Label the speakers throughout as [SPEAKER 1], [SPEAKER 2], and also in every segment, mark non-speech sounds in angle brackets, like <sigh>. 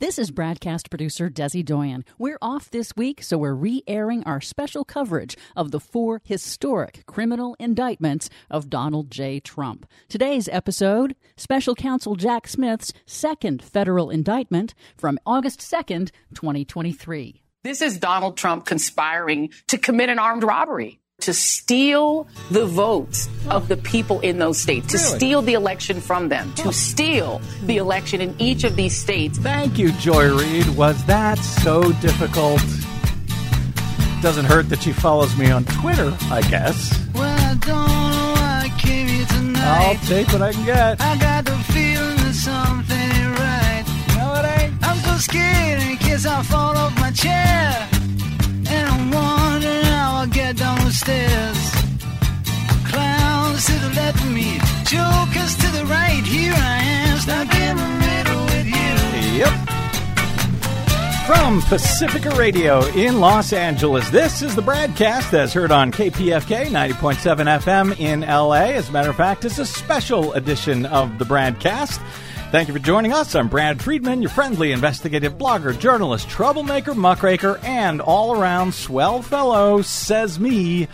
[SPEAKER 1] This is BradCast producer Desi Doyen. We're off this week, so we're re airing our special coverage of the four historic criminal indictments of Donald J. Trump. Today's episode Special Counsel Jack Smith's second federal indictment from August 2nd, 2023.
[SPEAKER 2] This is Donald Trump conspiring to commit an armed robbery to steal the votes of the people in those states, to
[SPEAKER 3] Really?
[SPEAKER 2] steal the election from them, to steal the election in each of these states.
[SPEAKER 3] Thank you, Joy Reid. Was that so difficult? Doesn't hurt that she follows me on Twitter, I guess.
[SPEAKER 4] Well, I don't know why I came here tonight.
[SPEAKER 3] I'll take what I can get.
[SPEAKER 4] I got the feeling that something ain't right.
[SPEAKER 3] No, it ain't.
[SPEAKER 4] I'm so scared in case I fall off my chair. Clowns to the left of me, jokers to the right. Here I am, stuck in the middle with you.
[SPEAKER 3] Yep. From Pacifica Radio in Los Angeles, this is the BradCast that's heard on KPFK 90.7 FM in LA. As a matter of fact, it's a special edition of the BradCast. Thank you for joining us. I'm Brad Friedman, your friendly investigative blogger, journalist, troublemaker, muckraker, and all around swell fellow, says me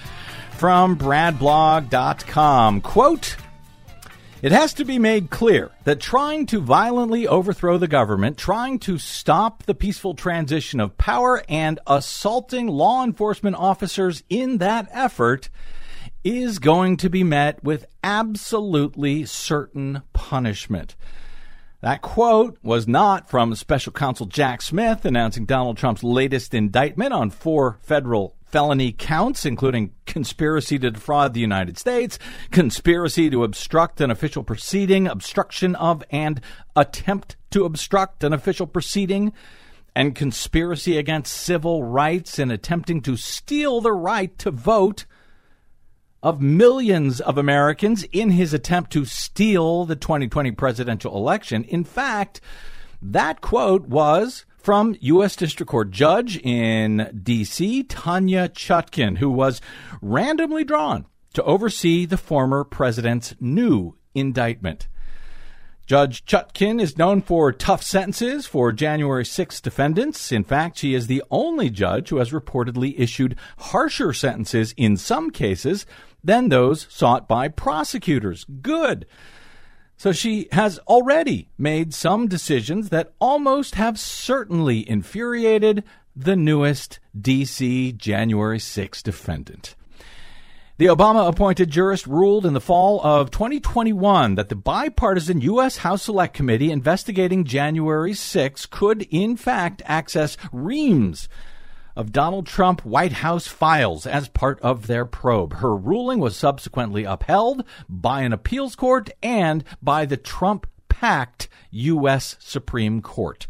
[SPEAKER 3] from bradblog.com. Quote, it has to be made clear that trying to violently overthrow the government, trying to stop the peaceful transition of power, and assaulting law enforcement officers in that effort is going to be met with absolutely certain punishment. That quote was not from special counsel Jack Smith announcing Donald Trump's latest indictment on four federal felony counts, including conspiracy to defraud the United States, conspiracy to obstruct an official proceeding, obstruction of and attempt to obstruct an official proceeding, and conspiracy against civil rights in attempting to steal the right to vote of millions of Americans in his attempt to steal the 2020 presidential election. In fact, that quote was from U.S. District Court Judge in D.C., Tanya Chutkin, who was randomly drawn to oversee the former president's new indictment. Judge Chutkin is known for tough sentences for January 6 defendants. In fact, she is the only judge who has reportedly issued harsher sentences in some cases than those sought by prosecutors. Good. So she has already made some decisions that almost have certainly infuriated the newest DC January 6 defendant. The Obama appointed jurist ruled in the fall of 2021 that the bipartisan U.S. House Select Committee investigating January 6 could, in fact, access reams of Donald Trump White House files as part of their probe. Her ruling was subsequently upheld by an appeals court and by the Trump packed U.S. Supreme Court.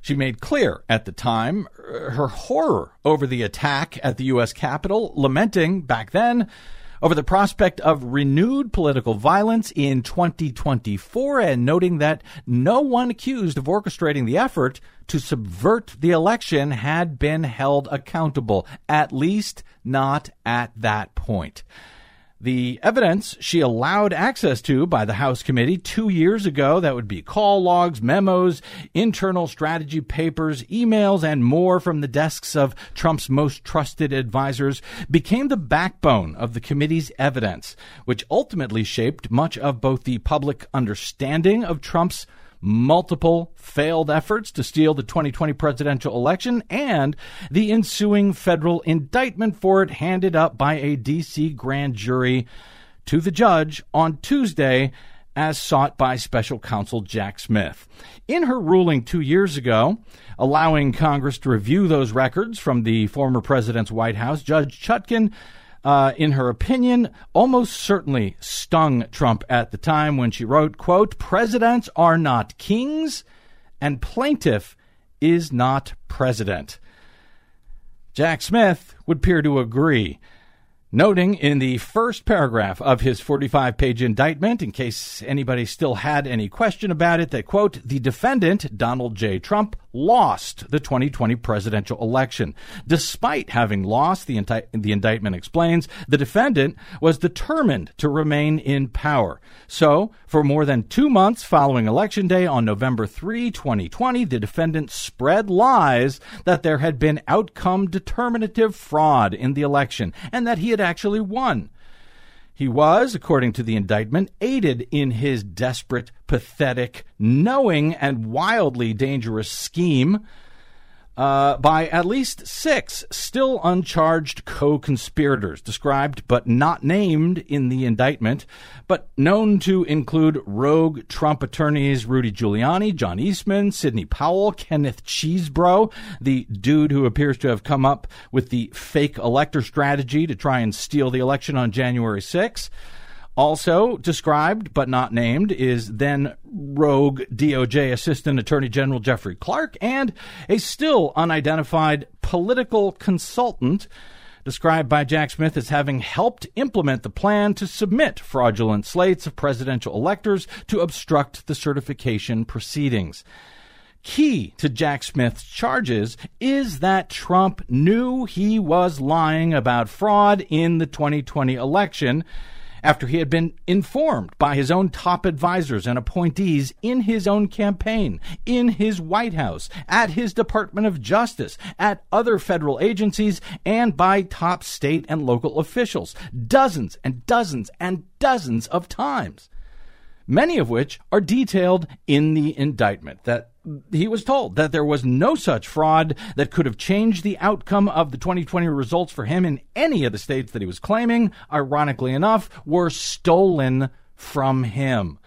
[SPEAKER 3] She made clear at the time uh, her horror over the attack at the U.S. Capitol, lamenting back then over the prospect of renewed political violence in 2024 and noting that no one accused of orchestrating the effort to subvert the election had been held accountable, at least not at that point. The evidence she allowed access to by the House committee two years ago, that would be call logs, memos, internal strategy papers, emails, and more from the desks of Trump's most trusted advisors, became the backbone of the committee's evidence, which ultimately shaped much of both the public understanding of Trump's multiple failed efforts to steal the 2020 presidential election and the ensuing federal indictment for it handed up by a D.C. grand jury to the judge on Tuesday as sought by special counsel Jack Smith. In her ruling two years ago, allowing Congress to review those records from the former president's White House, Judge Chutkin uh, in her opinion, almost certainly stung Trump at the time when she wrote, quote, presidents are not kings and plaintiff is not president. Jack Smith would appear to agree, noting in the first paragraph of his 45 page indictment, in case anybody still had any question about it, that, quote, the defendant, Donald J. Trump, lost the 2020 presidential election. Despite having lost, the, the indictment explains, the defendant was determined to remain in power. So, for more than two months following Election Day on November 3, 2020, the defendant spread lies that there had been outcome determinative fraud in the election and that he had actually won. He was, according to the indictment, aided in his desperate, pathetic, knowing, and wildly dangerous scheme uh, by at least six still uncharged co conspirators, described but not named in the indictment, but known to include rogue Trump attorneys Rudy Giuliani, John Eastman, Sidney Powell, Kenneth Chesebro, the dude who appears to have come up with the fake elector strategy to try and steal the election on January 6th. Also described but not named is then rogue DOJ Assistant Attorney General Jeffrey Clark and a still unidentified political consultant described by Jack Smith as having helped implement the plan to submit fraudulent slates of presidential electors to obstruct the certification proceedings. Key to Jack Smith's charges is that Trump knew he was lying about fraud in the 2020 election after he had been informed by his own top advisors and appointees in his own campaign, in his White House, at his Department of Justice, at other federal agencies, and by top state and local officials, dozens and dozens and dozens of times many of which are detailed in the indictment. That he was told that there was no such fraud that could have changed the outcome of the 2020 results for him in any of the states that he was claiming, ironically enough, were stolen from him.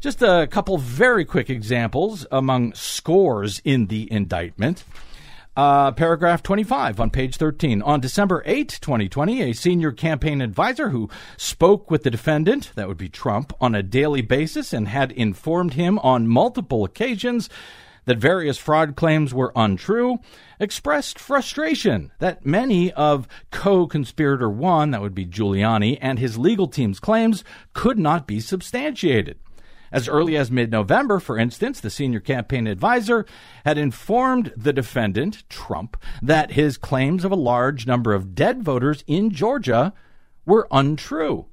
[SPEAKER 3] Just a couple very quick examples among scores in the indictment. Uh, paragraph 25 on page 13. On December 8, 2020, a senior campaign advisor who spoke with the defendant, that would be Trump, on a daily basis and had informed him on multiple occasions that various fraud claims were untrue, expressed frustration that many of co conspirator one, that would be Giuliani, and his legal team's claims could not be substantiated. As early as mid November, for instance, the senior campaign advisor had informed the defendant, Trump, that his claims of a large number of dead voters in Georgia were untrue.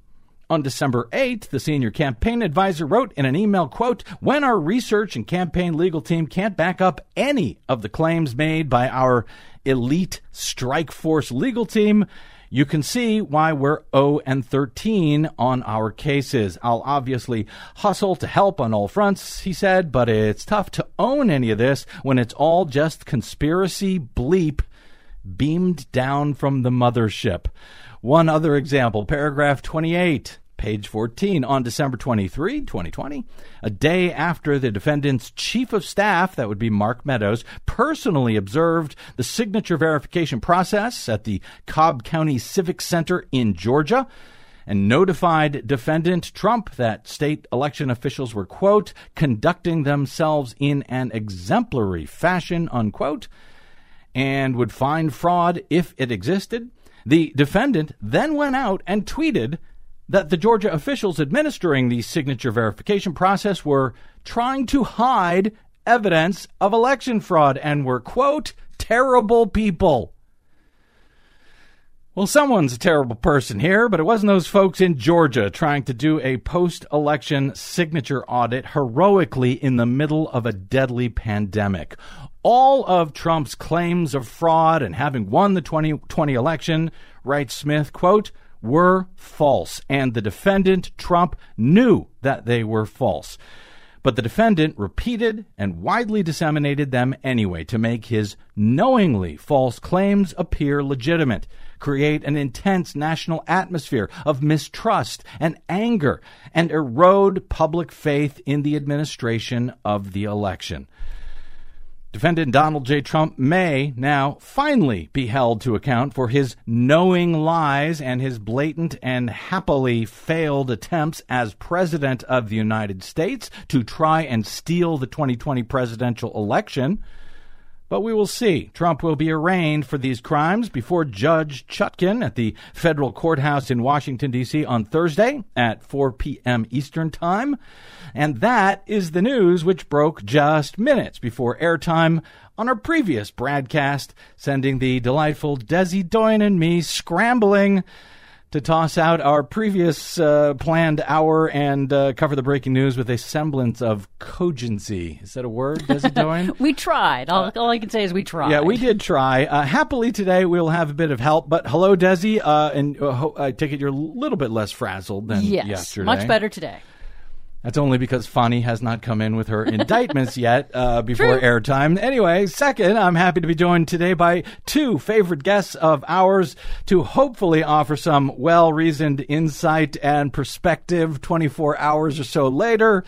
[SPEAKER 3] On December 8th, the senior campaign advisor wrote in an email, quote, When our research and campaign legal team can't back up any of the claims made by our elite strike force legal team, you can see why we're 0 and 13 on our cases. I'll obviously hustle to help on all fronts, he said, but it's tough to own any of this when it's all just conspiracy bleep beamed down from the mothership. One other example, paragraph 28 page 14, on December 23, 2020, a day after the defendant's chief of staff, that would be Mark Meadows, personally observed the signature verification process at the Cobb County Civic Center in Georgia and notified defendant Trump that state election officials were, quote, conducting themselves in an exemplary fashion, unquote, and would find fraud if it existed. The defendant then went out and tweeted that the Georgia officials administering the signature verification process were trying to hide evidence of election fraud and were, quote, terrible people. Well, someone's a terrible person here, but it wasn't those folks in Georgia trying to do a post election signature audit heroically in the middle of a deadly pandemic. All of Trump's claims of fraud and having won the 2020 election, writes Smith, quote, were false, and the defendant, Trump, knew that they were false. But the defendant repeated and widely disseminated them anyway to make his knowingly false claims appear legitimate, create an intense national atmosphere of mistrust and anger, and erode public faith in the administration of the election. Defendant Donald J. Trump may now finally be held to account for his knowing lies and his blatant and happily failed attempts as President of the United States to try and steal the 2020 presidential election. But we will see. Trump will be arraigned for these crimes before Judge Chutkin at the federal courthouse in Washington, D.C. on Thursday at 4 p.m. Eastern Time. And that is the news which broke just minutes before airtime on our previous broadcast, sending the delightful Desi Doyen and me scrambling to toss out our previous uh, planned hour and uh, cover the breaking news with a semblance of cogency. Is that a word, Desi Doyen? <laughs>
[SPEAKER 1] we tried. All, all, I can say is we tried.
[SPEAKER 3] Yeah, we did try. Uh, happily today we'll have a bit of help. But hello, Desi, uh, and uh, I take it you're a little bit less frazzled than
[SPEAKER 1] yes,
[SPEAKER 3] yesterday.
[SPEAKER 1] much better today.
[SPEAKER 3] That's only because Fani has not come in with her <laughs> indictments yet uh, before
[SPEAKER 1] True.
[SPEAKER 3] airtime. Anyway, second, I'm happy to be joined today by two favorite guests of ours to hopefully offer some well reasoned insight and perspective 24 hours or so later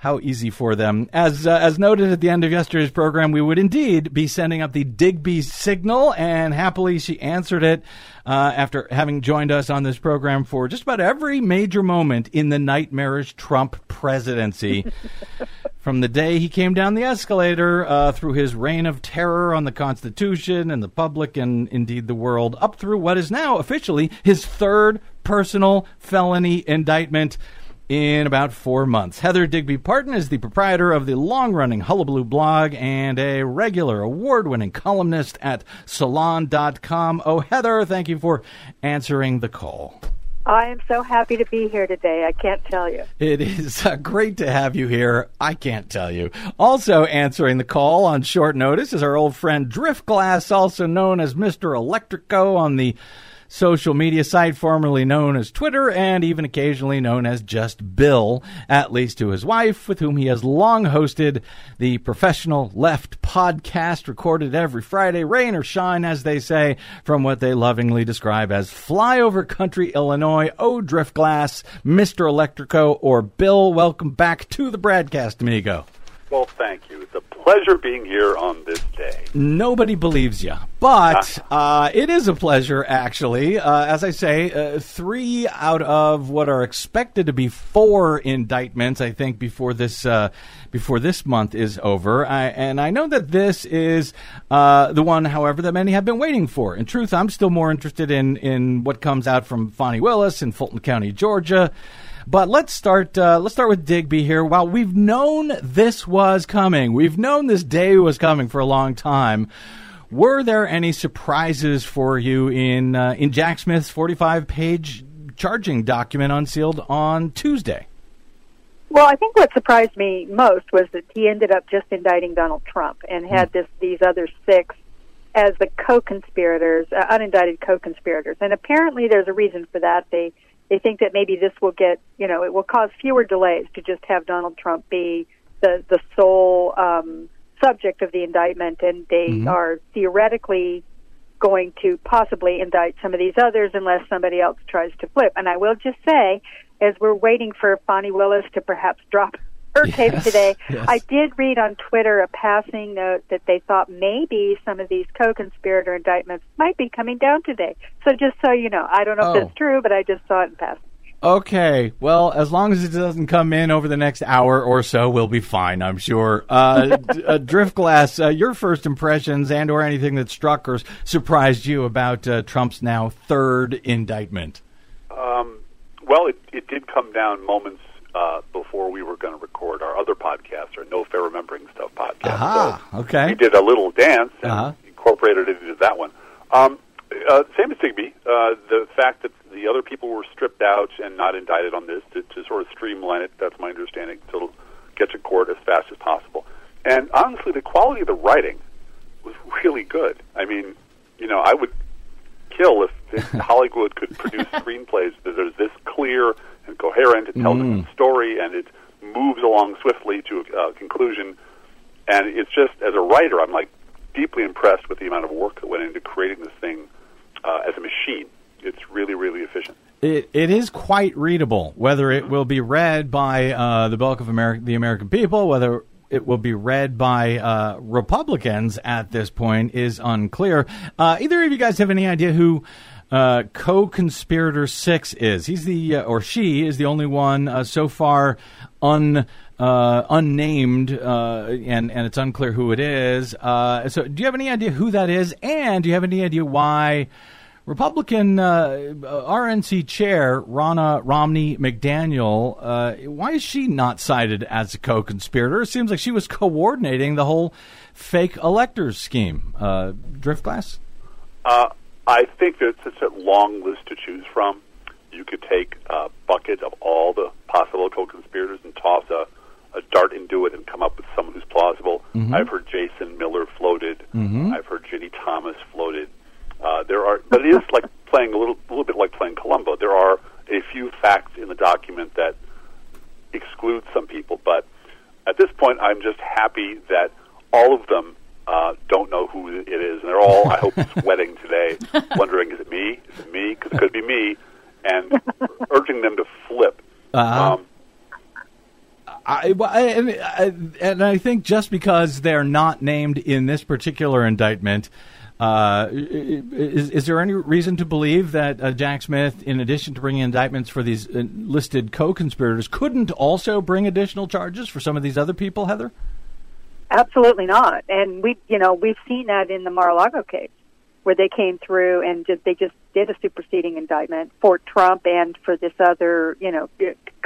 [SPEAKER 3] how easy for them. As uh, as noted at the end of yesterday's program, we would indeed be sending up the Digby signal, and happily she answered it uh, after having joined us on this program for just about every major moment in the nightmarish Trump presidency. <laughs> From the day he came down the escalator uh, through his reign of terror on the Constitution and the public and indeed the world, up through what is now officially his third personal felony indictment in about four months. Heather Digby Parton is the proprietor of the long running Hullabaloo blog and a regular award winning columnist at salon.com. Oh, Heather, thank you for answering the call.
[SPEAKER 5] I am so happy to be here today. I can't tell you.
[SPEAKER 3] It is uh, great to have you here. I can't tell you. Also answering the call on short notice is our old friend Driftglass, also known as Mr. Electrico on the social media site formerly known as Twitter and even occasionally known as just Bill, at least to his wife, with whom he has long hosted the Professional Left podcast, recorded every Friday, rain or shine, as they say, from what they lovingly describe as flyover country Illinois. Oh, Driftglass, Mr. Electrico, or Bill, welcome back to the BradCast, amigo.
[SPEAKER 6] Well, thank you. It's a pleasure being here on this day.
[SPEAKER 3] Nobody believes you, but uh, it is a pleasure, actually. Uh, as I say, uh, three out of what are expected to be four indictments, I think, before this uh, before this month is over. I, and I know that this is uh, the one, however, that many have been waiting for. In truth, I'm still more interested in in what comes out from Fani Willis in Fulton County, Georgia. But let's start. Uh, let's start with Digby here. While we've known this was coming, we've known this day was coming for a long time. Were there any surprises for you in uh, in Jack Smith's forty-five page charging document unsealed on Tuesday?
[SPEAKER 5] Well, I think what surprised me most was that he ended up just indicting Donald Trump and had this these other six as the co-conspirators, uh, unindicted co-conspirators. And apparently, there's a reason for that. They they think that maybe this will get, you know, it will cause fewer delays to just have Donald Trump be the the sole um, subject of the indictment, and they
[SPEAKER 3] Mhm.
[SPEAKER 5] are theoretically going to possibly indict some of these others unless somebody else tries to flip. And I will just say, as we're waiting for Fani Willis to perhaps drop her case today,
[SPEAKER 3] yes.
[SPEAKER 5] I did read on Twitter a passing note that they thought maybe some of these co-conspirator indictments might be coming down today. So just so you know, I don't know
[SPEAKER 3] Oh.
[SPEAKER 5] if that's true, but I just saw it in passing.
[SPEAKER 3] Okay, well, as long as it doesn't come in over the next hour or so, we'll be fine, I'm sure. Uh, <laughs> d- uh, Driftglass, uh, your first impressions and or anything that struck or surprised you about uh, Trump's now third indictment?
[SPEAKER 6] Um, well, it, it did come down moments uh, before we were going to record our other podcast, our No Fair Remembering Stuff podcast.
[SPEAKER 3] Aha,
[SPEAKER 6] So
[SPEAKER 3] okay.
[SPEAKER 6] we did a little dance and
[SPEAKER 3] Uh-huh.
[SPEAKER 6] incorporated it into that one. Um, uh, same as Digby, uh, the fact that the other people were stripped out and not indicted on this to, to sort of streamline it, that's my understanding, to get to court as fast as possible. And honestly, the quality of the writing was really good. I mean, you know, I would kill if, if <laughs> Hollywood could produce <laughs> screenplays that are this clear and coherent. It tells
[SPEAKER 3] Mm.
[SPEAKER 6] a story and it moves along swiftly to a uh, conclusion. And it's just, as a writer, I'm like deeply impressed with the amount of work that went into creating this thing uh, as a machine. It's really, really efficient.
[SPEAKER 3] It, it is quite readable. Whether it will be read by uh, the bulk of America, the American people, whether it will be read by uh, Republicans at this point is unclear. Uh, either of you guys have any idea who uh, co-conspirator six is. He's the uh, or she is the only one uh, so far un uh, unnamed, uh, and and it's unclear who it is. Uh, so, do you have any idea who that is? And do you have any idea why? Republican RNC chair Ronna Romney McDaniel, why is she not cited as a co-conspirator? It seems like she was coordinating the whole fake electors scheme. Uh, Driftglass?
[SPEAKER 6] Uh, I think that it's a long list to choose from. You could take a bucket of all the possible co-conspirators and toss a, a dart into it and come up with someone who's plausible.
[SPEAKER 3] Mm-hmm.
[SPEAKER 6] I've heard Jason Miller floated.
[SPEAKER 3] Mhm.
[SPEAKER 6] I've heard Ginni Thomas floated. Uh, there are, but it is like playing a little, little bit like playing Columbo. There are a few facts in the document that exclude some people, but at this point, I'm just happy that all of them uh, don't know who it is, and they're all, I hope, <laughs> sweating today, wondering, is it me? Is it me? Because it could be me, and urging them to flip.
[SPEAKER 3] Uh-huh.
[SPEAKER 6] Um,
[SPEAKER 3] I, and I- and I think just because they're not named in this particular indictment, uh, is, is there any reason to believe that uh, Jack Smith, in addition to bringing indictments for these uh, listed co-conspirators, couldn't also bring additional charges for some of these other people, Heather?
[SPEAKER 5] Absolutely not. And we, you know, we've seen that in the Mar-a-Lago case, where they came through and just they just did a superseding indictment for Trump and for this other, you know,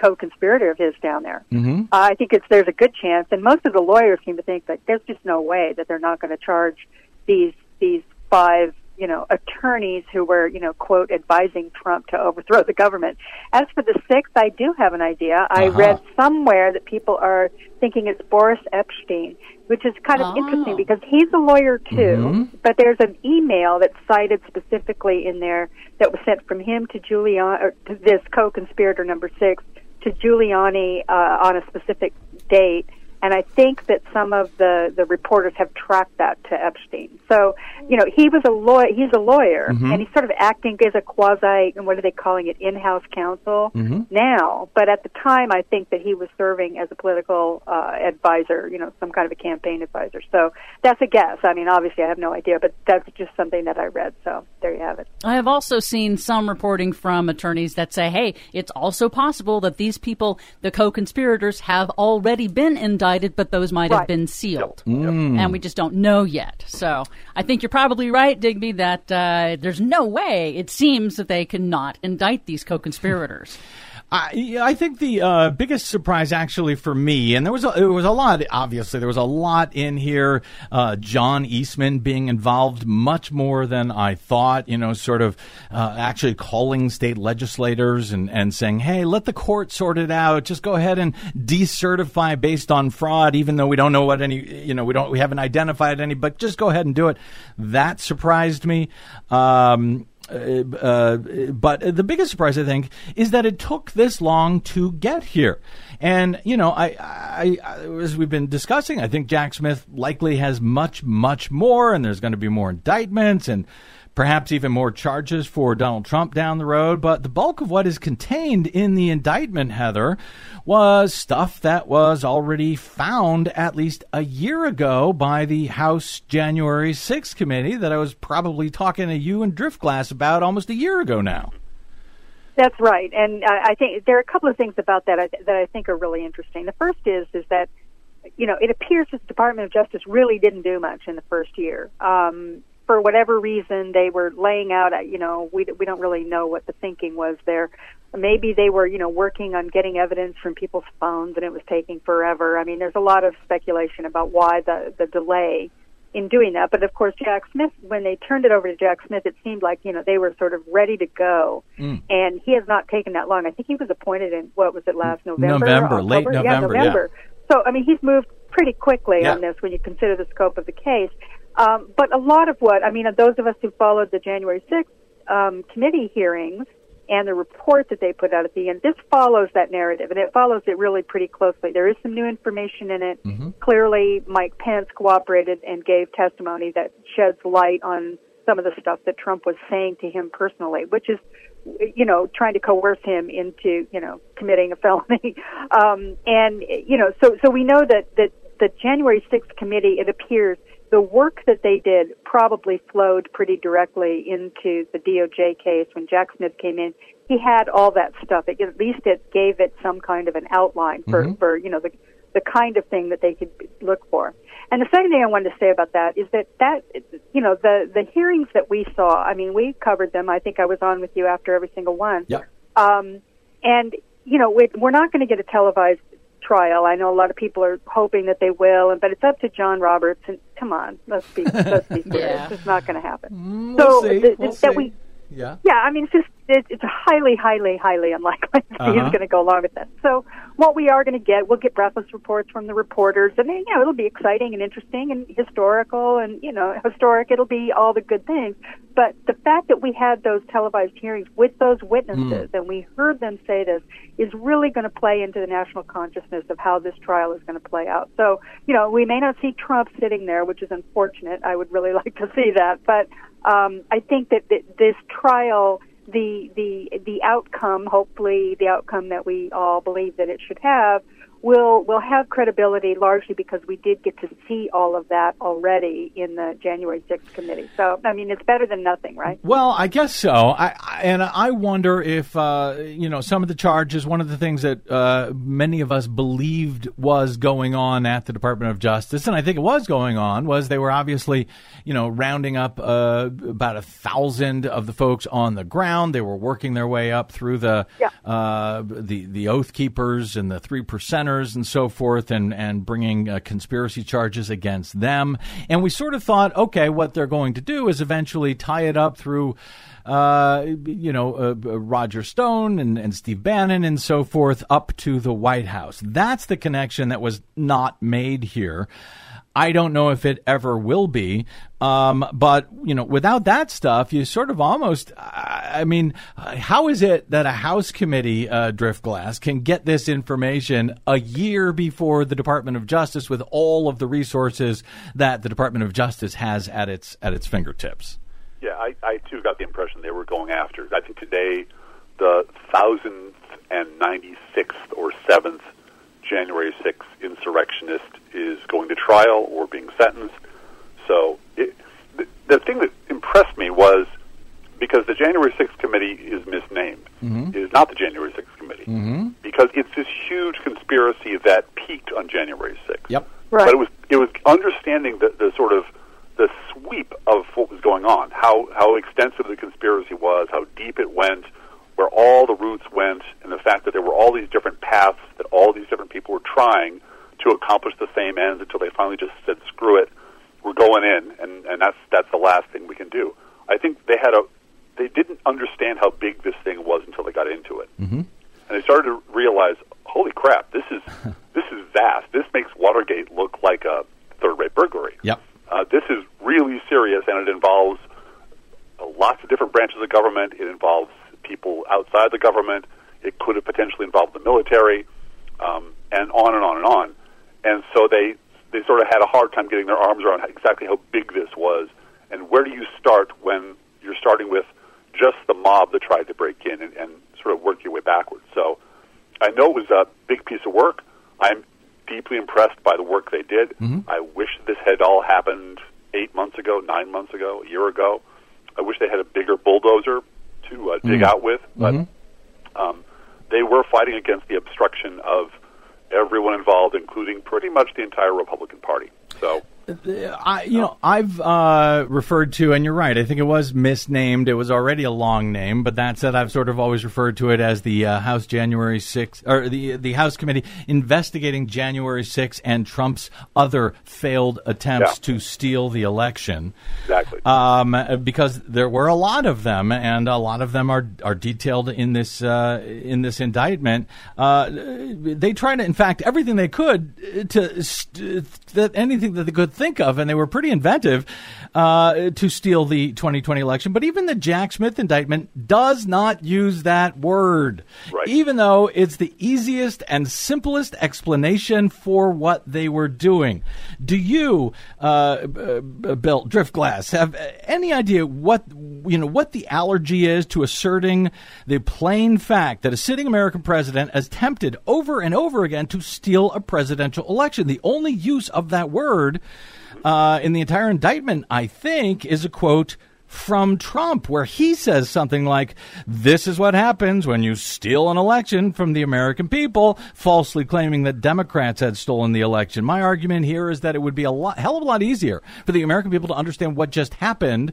[SPEAKER 5] co-conspirator of his down there.
[SPEAKER 3] Mm-hmm.
[SPEAKER 5] Uh, I think it's there's a good chance, and most of the lawyers seem to think that there's just no way that they're not going to charge these these five you know attorneys who were you know quote advising Trump to overthrow the government. As for the sixth, I do have an idea. I
[SPEAKER 3] Uh-huh.
[SPEAKER 5] read somewhere that people are thinking it's Boris Epshteyn, which is kind of
[SPEAKER 1] Oh.
[SPEAKER 5] interesting because he's a lawyer too.
[SPEAKER 3] Mhm.
[SPEAKER 5] But there's an email that's cited specifically in there that was sent from him to Giuliani, or to this co-conspirator number six, to Giuliani uh, on a specific date. And I think that some of the, the reporters have tracked that to Epshteyn. So, you know, he was a lawyer, he's a lawyer,
[SPEAKER 3] Mhm.
[SPEAKER 5] and he's sort of acting as a quasi, and what are they calling it, in-house counsel
[SPEAKER 3] Mhm.
[SPEAKER 5] now. But at the time, I think that he was serving as a political uh, advisor, you know, some kind of a campaign advisor. So that's a guess. I mean, obviously, I have no idea, but that's just something that I read. So there you have it.
[SPEAKER 1] I have also seen some reporting from attorneys that say, hey, it's also possible that these people, the co conspirators, have already been indicted, but those might have been sealed.
[SPEAKER 3] Mm.
[SPEAKER 1] And we just don't know yet. So I think you're probably right, Digby, that uh, there's no way it seems that they cannot indict these co conspirators. <laughs>
[SPEAKER 3] I, think the uh, biggest surprise, actually, for me, and there was a, was a lot. Obviously, there was a lot in here. Uh, John Eastman being involved much more than I thought. You know, sort of uh, actually calling state legislators and and saying, "Hey, let the court sort it out. Just go ahead and decertify based on fraud, even though we don't know what any. You know, we don't we haven't identified any, but just go ahead and do it." That surprised me. Um, uh, uh, but the biggest surprise, I think, is that it took this long to get here. And you know, I, I, I, as we've been discussing, I think Jack Smith likely has much, much more, and there's going to be more indictments and perhaps even more charges for Donald Trump down the road. But the bulk of what is contained in the indictment, Heather, was stuff that was already found at least a year ago by the House January 6th committee that I was probably talking to you and Driftglass about almost a year ago now.
[SPEAKER 5] That's right, and I think there are a couple of things about that that I think are really interesting. The first is is that you know it appears that the Department of Justice really didn't do much in the first year. Um, for whatever reason, they were laying out. uh, You know, we we don't really know what the thinking was there. Maybe they were you know working on getting evidence from people's phones, and it was taking forever. I mean, there's a lot of speculation about why the the delay in doing that. But of course, Jack Smith, when they turned it over to Jack Smith, it seemed like you know they were sort of ready to go, and he has not taken that long. I think he was appointed in what was it last November?
[SPEAKER 3] November, late November,
[SPEAKER 5] Yeah,
[SPEAKER 3] yeah.
[SPEAKER 5] November. So I mean, he's moved pretty quickly
[SPEAKER 3] Yeah.
[SPEAKER 5] on this when you consider the scope of the case. Um, but a lot of what I mean, those of us who followed the January sixth um, committee hearings and the report that they put out at the end, this follows that narrative, and it follows it really pretty closely. There is some new information in it. Clearly, Mike Pence cooperated and gave testimony that sheds light on some of the stuff that Trump was saying to him personally, which is, you know, trying to coerce him into, you know, committing a felony. <laughs> Um, and you know, so so we know that that the January sixth committee, it appears, the work that they did probably flowed pretty directly into the DOJ case when Jack Smith came in. He had all that stuff. It, at least it gave it some kind of an outline for,
[SPEAKER 3] Mm-hmm.
[SPEAKER 5] for you know the the kind of thing that they could look for. And the second thing I wanted to say about that is that that you know the the hearings that we saw. I mean, we covered them. I think I was on with you after every single one.
[SPEAKER 3] Yep.
[SPEAKER 5] Um, and you know, we, we're not going to get a televised trial. I know a lot of people are hoping that they will, but it's up to John Roberts. And come on, let's be let's be <laughs> serious.
[SPEAKER 1] Yeah.
[SPEAKER 5] It's not going to happen.
[SPEAKER 3] Mm, we'll
[SPEAKER 5] so
[SPEAKER 3] see.
[SPEAKER 5] th-
[SPEAKER 3] We'll
[SPEAKER 5] th- that
[SPEAKER 3] see.
[SPEAKER 5] we
[SPEAKER 3] Yeah.
[SPEAKER 5] yeah, I mean, it's just it, it's highly, highly, highly unlikely <laughs> that
[SPEAKER 3] Uh-huh.
[SPEAKER 5] he's going to go along with that. So, what we are going to get, we'll get breathless reports from the reporters, and you know, it'll be exciting and interesting and historical and you know, historic. It'll be all the good things. But the fact that we had those televised hearings with those witnesses and we heard them say this is really going to play into the national consciousness of how this trial is going to play out. So, you know, we may not see Trump sitting there, which is unfortunate. I would really <laughs> like to see that, but um, I think that th- this trial, the the the outcome, hopefully the outcome that we all believe that it should have, will will have credibility largely because we did get to see all of that already in the January 6th committee. So, I mean, it's better than nothing, right?
[SPEAKER 3] Well, I guess so. I, I and I wonder if uh, you know some of the charges. One of the things that uh, many of us believed was going on at the Department of Justice, and I think it was going on, was they were obviously you know rounding up uh, about a thousand of the folks on the ground. They were working their way up through the
[SPEAKER 5] Yeah.
[SPEAKER 3] uh, the the oath keepers and the three percenters and so forth, and and bringing uh, conspiracy charges against them. And we sort of thought, okay, what they're going to do is eventually tie it up through. Uh, you know, uh, uh, Roger Stone and, and Steve Bannon and so forth up to the White House. That's the connection that was not made here. I don't know if it ever will be. Um, but, you know, without that stuff, you sort of almost, I mean, how is it that a House committee, uh, Driftglass, can get this information a year before the Department of Justice with all of the resources that the Department of Justice has at its, at its fingertips?
[SPEAKER 6] Yeah, I, I too got the impression they were going after. I think today, the thousandth and ninety sixth or seventh January sixth insurrectionist is going to trial or being sentenced. So it, the, the thing that impressed me was because the January 6th committee is misnamed. It is not the January 6th committee mm-hmm. because it's this huge conspiracy that peaked on January 6th.
[SPEAKER 3] Yep.
[SPEAKER 5] Right.
[SPEAKER 6] But it was it was understanding the, the sort of the sweep of what was going on, how how extensive the conspiracy was, how deep it went, where all the roots went, and the fact that there were all these different paths that all these different people were trying to accomplish the same ends until they finally just said, "Screw it, we're going in," and and that's that's the last thing we can do. I think they had a they didn't understand how big this thing was until they got into it, mm-hmm. and they started to realize, "Holy crap, this is <laughs> this is vast. This makes Watergate look like a third-rate burglary."
[SPEAKER 3] Yep.
[SPEAKER 6] Uh, this is really serious, and it involves lots of different branches of government. It involves people outside the government. It could have potentially involved the military, um, and on and on and on. And so they they sort of had a hard time getting their arms around exactly how big this was, and where do you start when you're starting with just the mob that tried to break in and, and sort of work your way backwards. So I know it was a big piece of work. I'm deeply impressed by the work they did. I wish this had all happened eight months ago, nine months ago, a year ago. I wish they had a bigger bulldozer to uh, dig out with, but um, they were fighting against the obstruction of everyone involved, including pretty much the entire Republican Party. So
[SPEAKER 3] I, you know, I've uh, referred to, and you're right. I think it was misnamed. It was already a long name, but that said, I've sort of always referred to it as the uh, House January 6th, or the the House Committee investigating January 6th and Trump's other failed attempts
[SPEAKER 6] Yeah.
[SPEAKER 3] to steal the election.
[SPEAKER 6] exactly.
[SPEAKER 3] Um, because there were a lot of them, and a lot of them are are detailed in this uh, in this indictment. Uh, they tried to, in fact, everything they could to st- that anything that they could think of, and they were pretty inventive uh, to steal the 2020 election. But even the Jack Smith indictment does not use that word,
[SPEAKER 6] Right.
[SPEAKER 3] even though it's the easiest and simplest explanation for what they were doing. Do you, uh, Bill Driftglass, have any idea what you know what the allergy is to asserting the plain fact that a sitting American president has tempted over and over again to steal a presidential election? The only use of that word uh, in the entire indictment, I think, is a quote from Trump, where he says something like, This is what happens when you steal an election from the American people, falsely claiming that Democrats had stolen the election. My argument here is that it would be a lot, hell of a lot easier for the American people to understand what just happened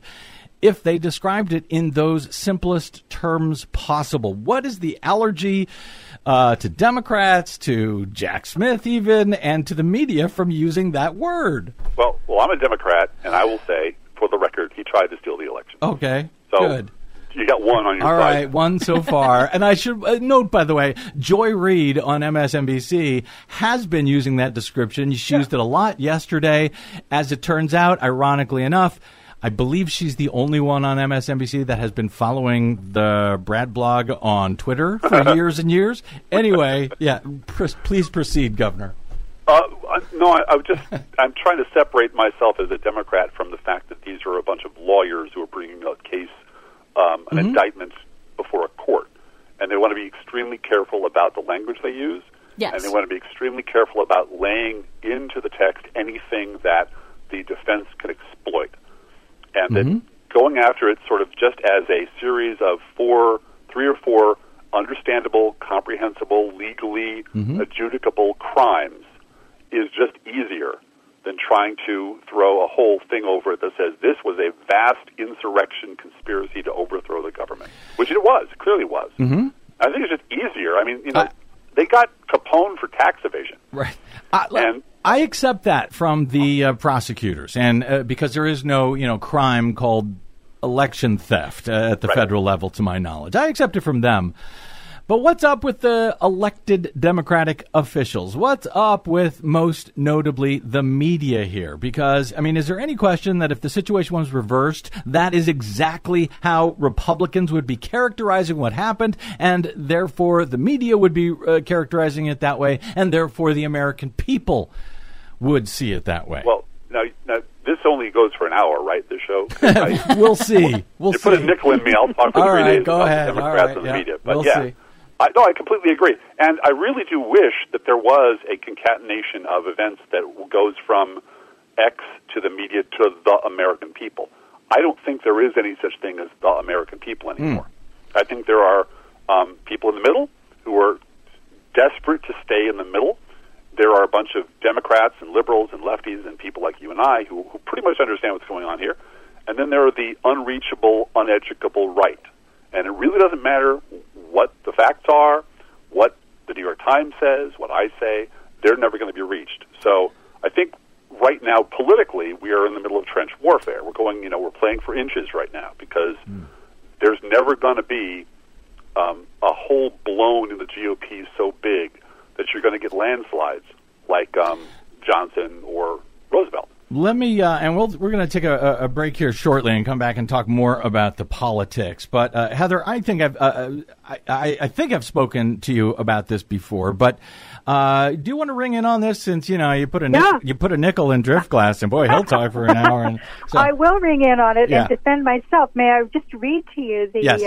[SPEAKER 3] if they described it in those simplest terms possible. What is the allergy uh, to Democrats, to Jack Smith, even, and to the media from using that word?
[SPEAKER 6] Well, well, I'm a Democrat, and I will say, for the record, he tried to steal the election.
[SPEAKER 3] Okay,
[SPEAKER 6] So
[SPEAKER 3] good.
[SPEAKER 6] you got one on your
[SPEAKER 3] All right, one so far. <laughs> and I should uh, note, by the way, Joy Reid on MSNBC has been using that description. She used it a lot yesterday. As it turns out, ironically enough, I believe she's the only one on MSNBC that has been following the Brad blog on Twitter for <laughs> years and years. Anyway, yeah, pr- please proceed, Governor.
[SPEAKER 6] Uh, no, I, I would just I'm trying to separate myself as a Democrat from the fact that these are a bunch of lawyers who are bringing a case, um, an indictment before a court, and they want to be extremely careful about the language they use,
[SPEAKER 1] Yes.
[SPEAKER 6] and they want to be extremely careful about laying into the text anything that the defense can exploit, and that going after it sort of just as a series of four, three or four understandable, comprehensible, legally adjudicable crimes is just easier than trying to throw a whole thing over it that says this was a vast insurrection conspiracy to overthrow the government, which it was, it clearly was. Mm-hmm. I think it's just easier. I mean, you know,
[SPEAKER 3] Uh,
[SPEAKER 6] they got Capone for tax evasion.
[SPEAKER 3] Right. I,
[SPEAKER 6] And-
[SPEAKER 3] I accept that from the uh, prosecutors, and uh, because there is no you know crime called election theft uh, at the
[SPEAKER 6] Right.
[SPEAKER 3] federal level, to my knowledge, I accept it from them. But what's up with the elected Democratic officials? What's up with most notably the media here? Because, I mean, is there any question that if the situation was reversed, that is exactly how Republicans would be characterizing what happened, and therefore the media would be uh, characterizing it that way, and therefore the American people would see it that way?
[SPEAKER 6] Well, now, now this only goes for an hour, right? The show. <laughs> I- <laughs>
[SPEAKER 3] we'll see. <laughs> We'll
[SPEAKER 6] you
[SPEAKER 3] see.
[SPEAKER 6] put a nickel in me, I'll talk for
[SPEAKER 3] All
[SPEAKER 6] three
[SPEAKER 3] right,
[SPEAKER 6] days
[SPEAKER 3] go
[SPEAKER 6] about
[SPEAKER 3] ahead.
[SPEAKER 6] the
[SPEAKER 3] All
[SPEAKER 6] Democrats
[SPEAKER 3] right,
[SPEAKER 6] and the
[SPEAKER 3] yeah.
[SPEAKER 6] media. But
[SPEAKER 3] We'll
[SPEAKER 6] yeah,
[SPEAKER 3] see.
[SPEAKER 6] I, no, I completely agree, and I really do wish that there was a concatenation of events that goes from X to the media to the American people. I don't think there is any such thing as the American people anymore. I think there are um, people in the middle who are desperate to stay in the middle. There are a bunch of Democrats and liberals and lefties and people like you and I who, who pretty much understand what's going on here. And then there are the unreachable, uneducable right. And it really doesn't matter what the facts are, what the New York Times says, what I say, they're never going to be reached. So I think right now, politically, we are in the middle of trench warfare. We're going, you know, we're playing for inches right now because there's never going to be um, a hole blown in the GOP so big that you're going to get landslides like um, Johnson or Roosevelt.
[SPEAKER 3] Let me, uh, and we'll, we're going to take a, a break here shortly and come back and talk more about the politics. But uh, Heather, I think I've, uh, I, I, I think I've spoken to you about this before. But uh, do you want to ring in on this? Since you know you put a nic-
[SPEAKER 5] Yeah.
[SPEAKER 3] you put a nickel in Driftglass, and boy, he'll talk for an hour. And <laughs> so,
[SPEAKER 5] I will ring in on it
[SPEAKER 3] Yeah.
[SPEAKER 5] and defend myself. May I just read to you the
[SPEAKER 3] Yes.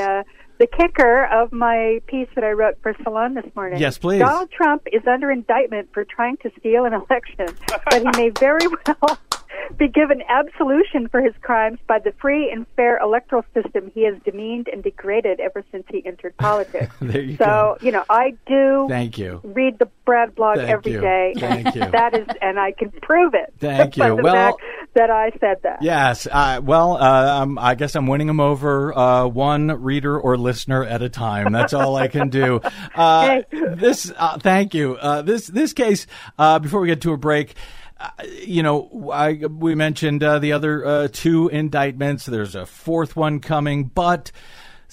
[SPEAKER 5] The kicker of my piece that I wrote for Salon this morning?
[SPEAKER 3] Yes, please.
[SPEAKER 5] Donald Trump is under indictment for trying to steal an <laughs> election, but he may very well <laughs> be given absolution for his crimes by the free and fair electoral system he has demeaned and degraded ever since he entered politics. <laughs>
[SPEAKER 3] There you
[SPEAKER 5] so,
[SPEAKER 3] go.
[SPEAKER 5] you know, I do
[SPEAKER 3] Thank you.
[SPEAKER 5] read the Brad blog
[SPEAKER 3] Thank
[SPEAKER 5] every
[SPEAKER 3] you.
[SPEAKER 5] day.
[SPEAKER 3] Thank you.
[SPEAKER 5] That is, and I can prove it.
[SPEAKER 3] Thank you. Well-
[SPEAKER 5] fact that I said that.
[SPEAKER 3] Yes. Uh, well, uh, um, I guess I'm winning them over uh, one reader or listener at a time. That's all I can do. <laughs> Uh, This. Uh, thank you. Uh, this this case. Uh, before we get to a break. Uh, you know, I, we mentioned uh, the other uh, two indictments. There's a fourth one coming, but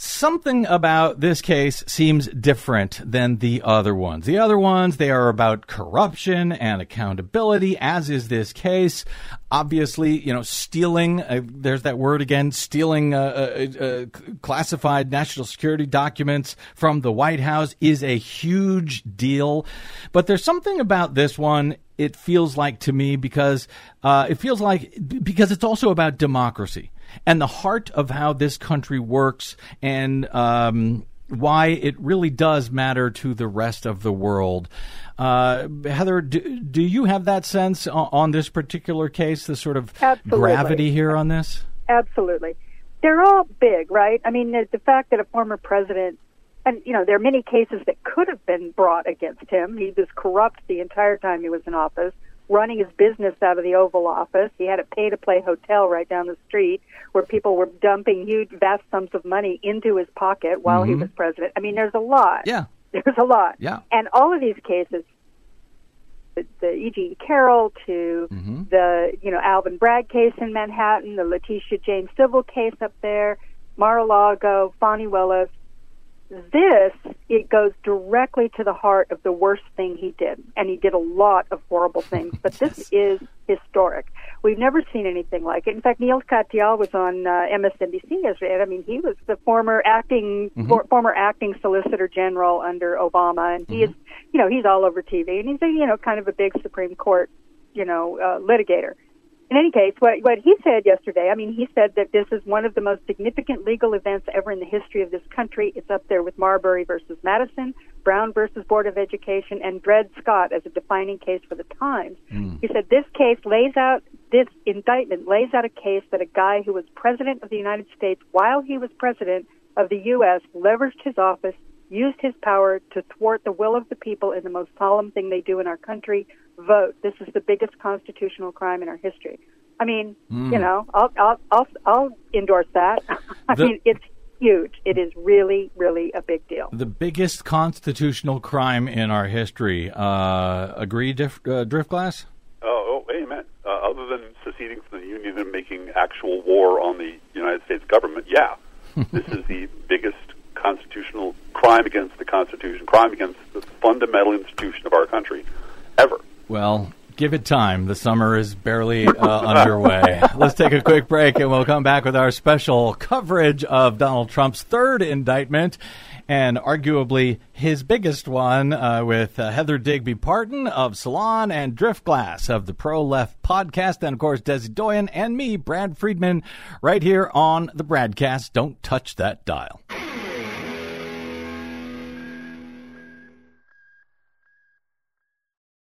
[SPEAKER 3] something about this case seems different than the other ones. The other ones, they are about corruption and accountability, as is this case. Obviously, you know, stealing, uh, there's that word again, stealing uh, uh, uh, classified national security documents from the White House is a huge deal. But there's something about this one it feels like to me because uh, it feels like because it's also about democracy and the heart of how this country works and um, why it really does matter to the rest of the world. Uh, Heather, do, do, you have that sense on, on, this particular case, the sort of
[SPEAKER 5] Absolutely.
[SPEAKER 3] gravity here on this?
[SPEAKER 5] Absolutely. They're all big, right? I mean, the, the fact that a former president, and, you know, there are many cases that could have been brought against him. He was corrupt the entire time he was in office running his business out of the Oval Office. He had a pay to play hotel right down the street where people were dumping huge, vast sums of money into his pocket while mm-hmm. he was president. I mean, there's a lot.
[SPEAKER 3] Yeah. <laughs>
[SPEAKER 5] There's a lot.
[SPEAKER 3] Yeah.
[SPEAKER 5] And all of these cases, the, the E.G. Carroll to mm-hmm. the, you know, Alvin Bragg case in Manhattan, the Letitia James civil case up there, Mar-a-Lago, Fani Willis, this, it goes directly to the heart of the worst thing he did. And he did a lot of horrible things, but this <laughs> is historic. We've never seen anything like it. In fact, Neil Katyal was on uh, MSNBC yesterday. I mean, he was the former acting mm-hmm. for, former acting Solicitor General under Obama, and he mm-hmm. is, you know, he's all over TV, and he's a, you know, kind of a big Supreme Court, you know, uh, litigator in any case, what, what he said yesterday, I mean, he said that this is one of the most significant legal events ever in the history of this country. It's up there with Marbury versus Madison, Brown versus Board of Education, and Dred Scott as a defining case for the times. Mm. He said this case lays out, this indictment lays out a case that a guy who was president of the United States while he was president of the U.S. leveraged his office, used his power to thwart the will of the people in the most solemn thing they do in our country, vote. This is the biggest constitutional crime in our history. I mean, mm. you know, I'll I'll I'll, I'll endorse that. <laughs> I the, mean, it's huge. It is really, really a big deal.
[SPEAKER 3] The biggest constitutional crime in our history. Uh, agree, Dif- uh, Driftglass?
[SPEAKER 6] Oh, oh, amen. Uh, other than seceding from the Union and making actual war on the United States government, yeah, <laughs> this is the biggest constitutional crime against the Constitution, crime against the fundamental institution of our country ever.
[SPEAKER 3] Well, give it time. The summer is barely uh, underway. <laughs> Let's take a quick break and we'll come back with our special coverage of Donald Trump's third indictment and arguably his biggest one uh, with uh, Heather Digby Parton of Salon and Driftglass of the Pro Left podcast, and of course, Desi Doyen and me, Brad Friedman, right here on the BradCast. Don't touch that dial.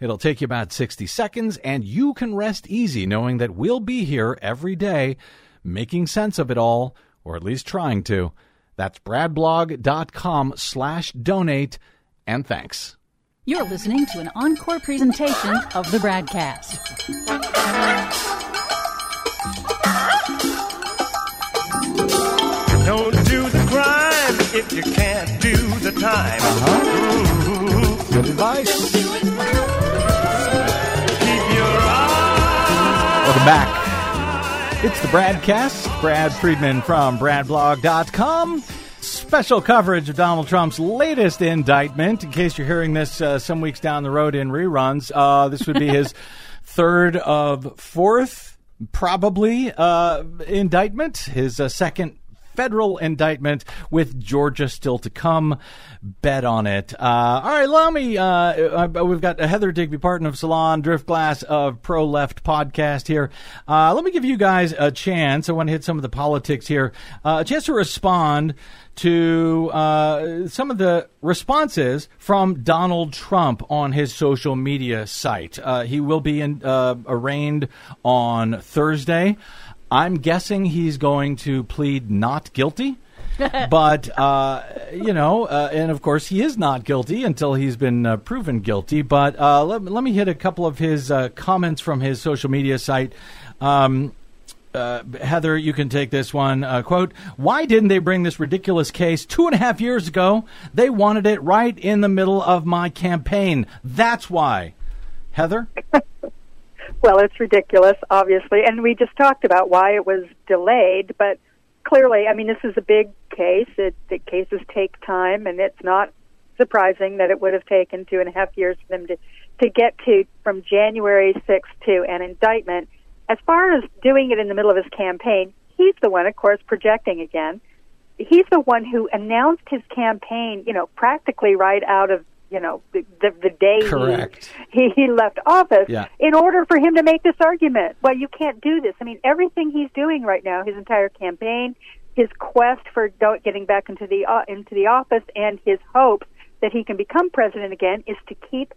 [SPEAKER 3] It'll take you about 60 seconds, and you can rest easy knowing that we'll be here every day making sense of it all, or at least trying to. That's bradblog.com slash donate, and thanks.
[SPEAKER 1] You're listening to an encore presentation of the BradCast.
[SPEAKER 7] Don't do the crime if you can't do the time.
[SPEAKER 3] Uh-huh. Good advice. Welcome back. It's the BradCast. Brad Friedman from BradBlog.com. Special coverage of Donald Trump's latest indictment. In case you're hearing this uh, some weeks down the road in reruns, uh, this would be his <laughs> third of fourth, probably, uh, indictment. His uh, second federal indictment with Georgia still to come. Bet on it. Uh, all right, let me. Uh, uh, we've got Heather Digby Parton of Salon, Driftglass of Pro Left podcast here. Uh, let me give you guys a chance. I want to hit some of the politics here. Uh, a chance to respond to uh, some of the responses from Donald Trump on his social media site. Uh, he will be in, uh, arraigned on Thursday. I'm guessing he's going to plead not guilty. <laughs> but uh, you know, uh, and of course, he is not guilty until he's been uh, proven guilty. But uh, let, let, me hit a couple of his uh, comments from his social media site. Um, uh, Heather, you can take this one. quote: Why didn't they bring this ridiculous case two and a half years ago? They wanted it right in the middle of my campaign. That's why. Heather. <laughs>
[SPEAKER 5] Well, it's ridiculous, obviously, and we just talked about why it was delayed, but clearly, I mean, this is a big case. It, the cases take time, and it's not surprising that it would have taken two and a half years for them to to get to from January 6th to an indictment. As far as doing it in the middle of his campaign, he's the one, of course, projecting again. He's the one who announced his campaign, you know, practically right out of you know the the, the day
[SPEAKER 3] Correct.
[SPEAKER 5] He, he he left office
[SPEAKER 3] Yeah.
[SPEAKER 5] in order for him to make this argument. Well, you can't do this. I mean, everything he's doing right now, his entire campaign, his quest for getting back into the uh, into the office, and his hope that he can become president again, is to keep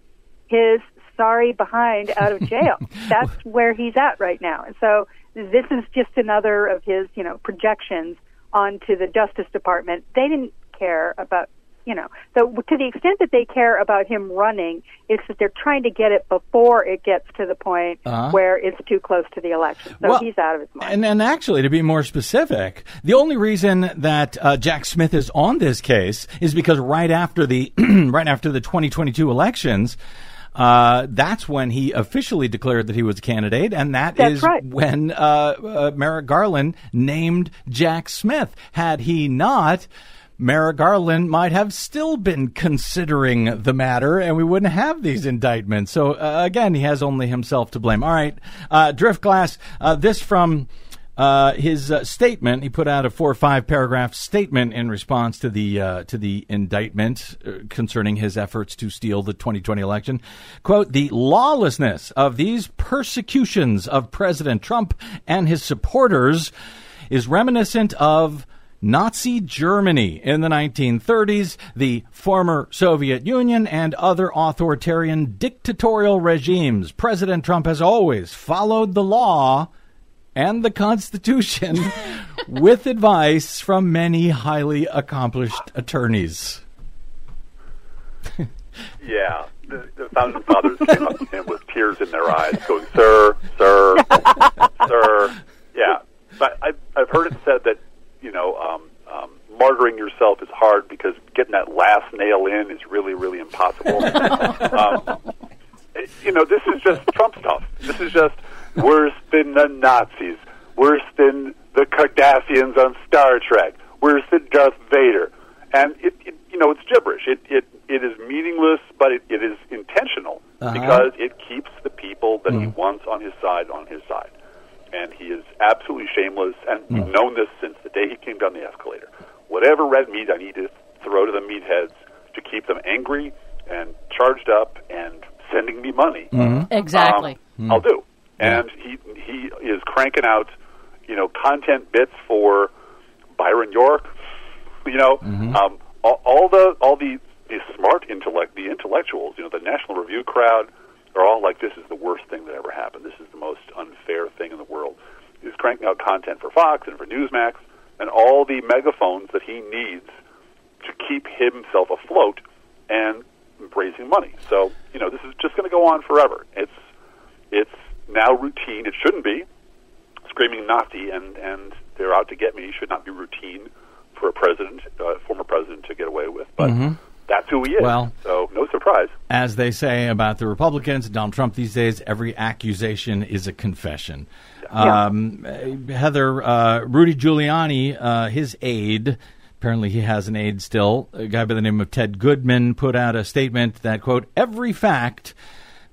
[SPEAKER 5] his sorry behind out of jail. <laughs> That's where he's at right now. And so this is just another of his, you know, projections onto the Justice Department. They didn't care about, you know, so to the extent that they care about him running, it's that they're trying to get it before it gets to the point
[SPEAKER 3] Uh-huh.
[SPEAKER 5] where it's too close to the election. So
[SPEAKER 3] Well,
[SPEAKER 5] he's out of his mind.
[SPEAKER 3] And, and actually, to be more specific, the only reason that uh, Jack Smith is on this case is because right after the <clears throat> right after the 2022 elections. Uh, that's when he officially declared that he was a candidate, and that
[SPEAKER 5] That's
[SPEAKER 3] is
[SPEAKER 5] right.
[SPEAKER 3] when uh, uh, Merrick Garland named Jack Smith. Had he not, Merrick Garland might have still been considering the matter, and we wouldn't have these indictments. So uh, again, he has only himself to blame. All right, uh, Driftglass. Uh, this from uh, his uh, statement. He put out a four or five paragraph statement in response to the uh, to the indictment uh, concerning his efforts to steal the 2020 election. Quote: The lawlessness of these persecutions of President Trump and his supporters is reminiscent of. Nazi Germany in the 1930s, the former Soviet Union, and other authoritarian dictatorial regimes. President Trump has always followed the law and the Constitution <laughs> with advice from many highly accomplished attorneys.
[SPEAKER 6] Yeah, the, the founding fathers came up to him with tears in their eyes, going, "Sir, sir, sir." <laughs> Yeah, but I've I've heard it said that you know um, um, martyring yourself is hard because getting that last nail in is really really impossible. <laughs> um, it- you know, this is just Trump stuff. This is just worse than the Nazis, worse than the Cardassians on Star Trek, worse than Darth Vader, and it, it you know it's gibberish. It it it is meaningless, but it, it is intentional
[SPEAKER 3] Uh-huh.
[SPEAKER 6] because it keeps the people that he wants on his side on his side, and he is absolutely shameless. And we've known this since the day he came down the escalator. Whatever red meat I need to throw to the meatheads to keep them angry and charged up and sending me money.
[SPEAKER 1] Exactly.
[SPEAKER 6] Um, I'll do. And he he is cranking out, you know, content bits for Byron York. You know, um, all, all the all the the smart intellect, the intellectuals. You know, the National Review crowd are all like, "This is the worst thing that ever happened. This is the most unfair thing in the world." He's cranking out content for Fox and for Newsmax and all the megaphones that he needs to keep himself afloat and raising money. So, you know, this is just going to go on forever. It's it's now routine. It shouldn't be. Screaming Nazi and and they're out to get me should not be routine for a president, uh, former president, to get away with. But that's who he is.
[SPEAKER 3] Well-
[SPEAKER 6] so no surprise.
[SPEAKER 3] As they say about the Republicans, Donald Trump these days, every accusation is a confession. Um, uh, Heather, uh, Rudy Giuliani, uh, his aide, apparently he has an aide still, a guy by the name of Ted Goodman, put out a statement that, quote, every fact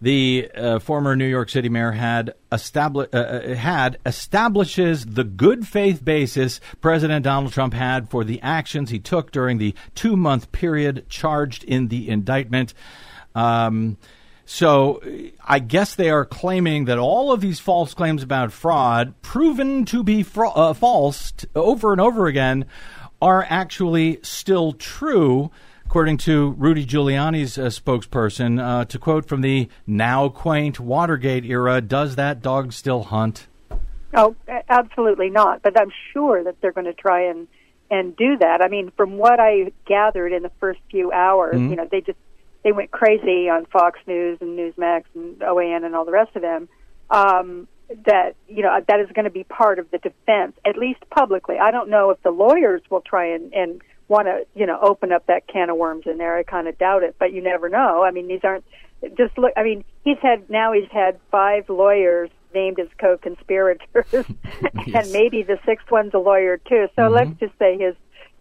[SPEAKER 3] the uh, former New York City mayor had establi- uh, uh, had establishes the good faith basis President Donald Trump had for the actions he took during the two month period charged in the indictment. Um, so I guess they are claiming that all of these false claims about fraud, proven to be uh, false t- over and over again, are actually still true, according to Rudy Giuliani's uh, spokesperson. Uh, to quote from the now quaint Watergate era, "Does that dog still hunt?"
[SPEAKER 5] Oh, absolutely not. But I'm sure that they're going to try and and do that. I mean, from what I gathered in the first few hours, you know, they just they went crazy on Fox News and Newsmax and OAN and all the rest of them. Um, that you know that is going to be part of the defense, at least publicly. I don't know if the lawyers will try and and want to you know open up that can of worms in there. I kind of doubt it, but you never know. I mean, these aren't just look. I mean, he's had now he's had five lawyers named as co-conspirators, <laughs> and maybe the sixth one's a lawyer too. So let's just say his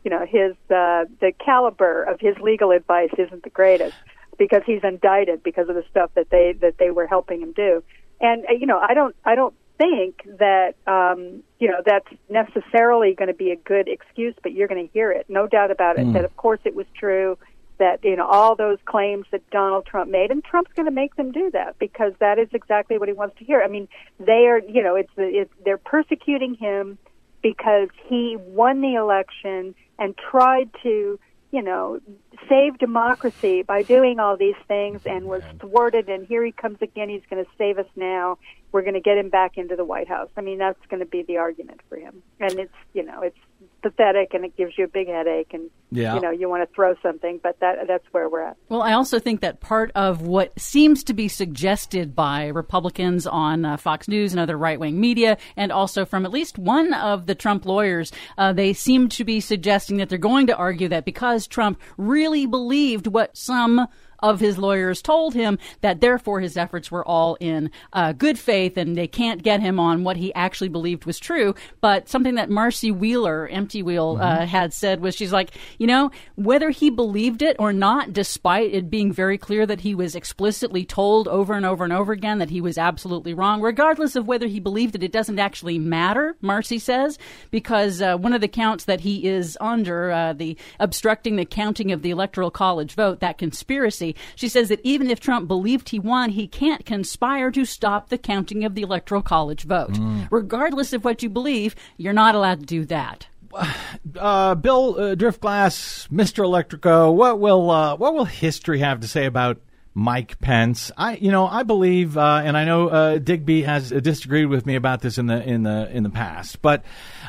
[SPEAKER 5] you know his uh, the caliber of his legal advice isn't the greatest because he's indicted because of the stuff that they that they were helping him do. And uh, you know, I don't I don't think that um, you know that's necessarily going to be a good excuse, but you're going to hear it, no doubt about it. That of course it was true that you know all those claims that Donald Trump made, and Trump's going to make them do that because that is exactly what he wants to hear. I mean, they are you know it's it's they're persecuting him because he won the election and tried to you know save democracy by doing all these things and was thwarted and here he comes again. He's going to save us now. We're going to get him back into the white house. I mean that's going to be the argument for him. And it's you know it's pathetic and it gives you a big headache and
[SPEAKER 3] Yeah.
[SPEAKER 5] you know you want to throw something but that that's where we're at.
[SPEAKER 1] Well, I also think that part of what seems to be suggested by Republicans on uh, Fox News and other right wing media, and also from at least one of the Trump lawyers, uh, they seem to be suggesting that they're going to argue that because Trump really believed what some of his lawyers told him that therefore his efforts were all in uh, good faith and they can't get him on what he actually believed was true. But something that Marcy Wheeler, Empty Wheel, uh, had said was she's like, you know, whether he believed it or not, despite it being very clear that he was explicitly told over and over and over again that he was absolutely wrong, regardless of whether he believed it, it doesn't actually matter, Marcy says, because uh, one of the counts that he is under, uh, the obstructing the counting of the Electoral College vote, that conspiracy, she says that even if Trump believed he won, he can't conspire to stop the counting of the Electoral College vote. Regardless of what you believe, you're not allowed to do that. <sighs>
[SPEAKER 3] uh, Bill uh, Driftglass, Mr. Electrico, what will uh, what will history have to say about Mike Pence? I, you know, I believe, uh, and I know uh, Digby has disagreed with me about this in the in the in the past, but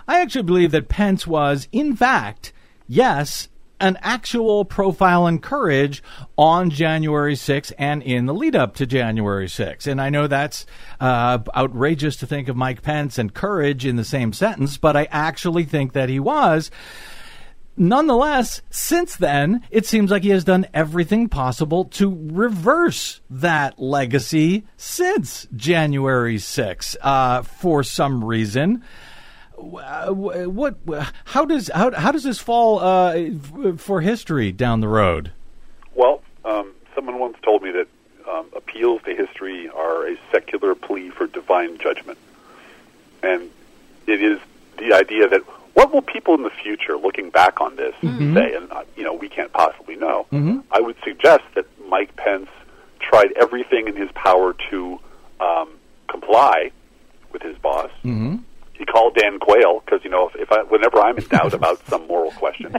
[SPEAKER 3] I actually believe that Pence was, in fact, yes. An actual profile and courage on January 6th and in the lead up to January 6th. And I know that's uh, outrageous to think of Mike Pence and courage in the same sentence, but I actually think that he was. Nonetheless, since then, it seems like he has done everything possible to reverse that legacy since January 6th uh, for some reason. What? How does how, how does this fall uh, for history down the road?
[SPEAKER 6] Well, um, someone once told me that um, appeals to history are a secular plea for divine judgment. And it is the idea that what will people in the future, looking back on this, say? And, uh, you know, we can't possibly know. I would suggest that Mike Pence tried everything in his power to um, comply with his boss. Mm-hmm. He called Dan Quayle because you know if, if I, whenever I'm in doubt about <laughs> some moral question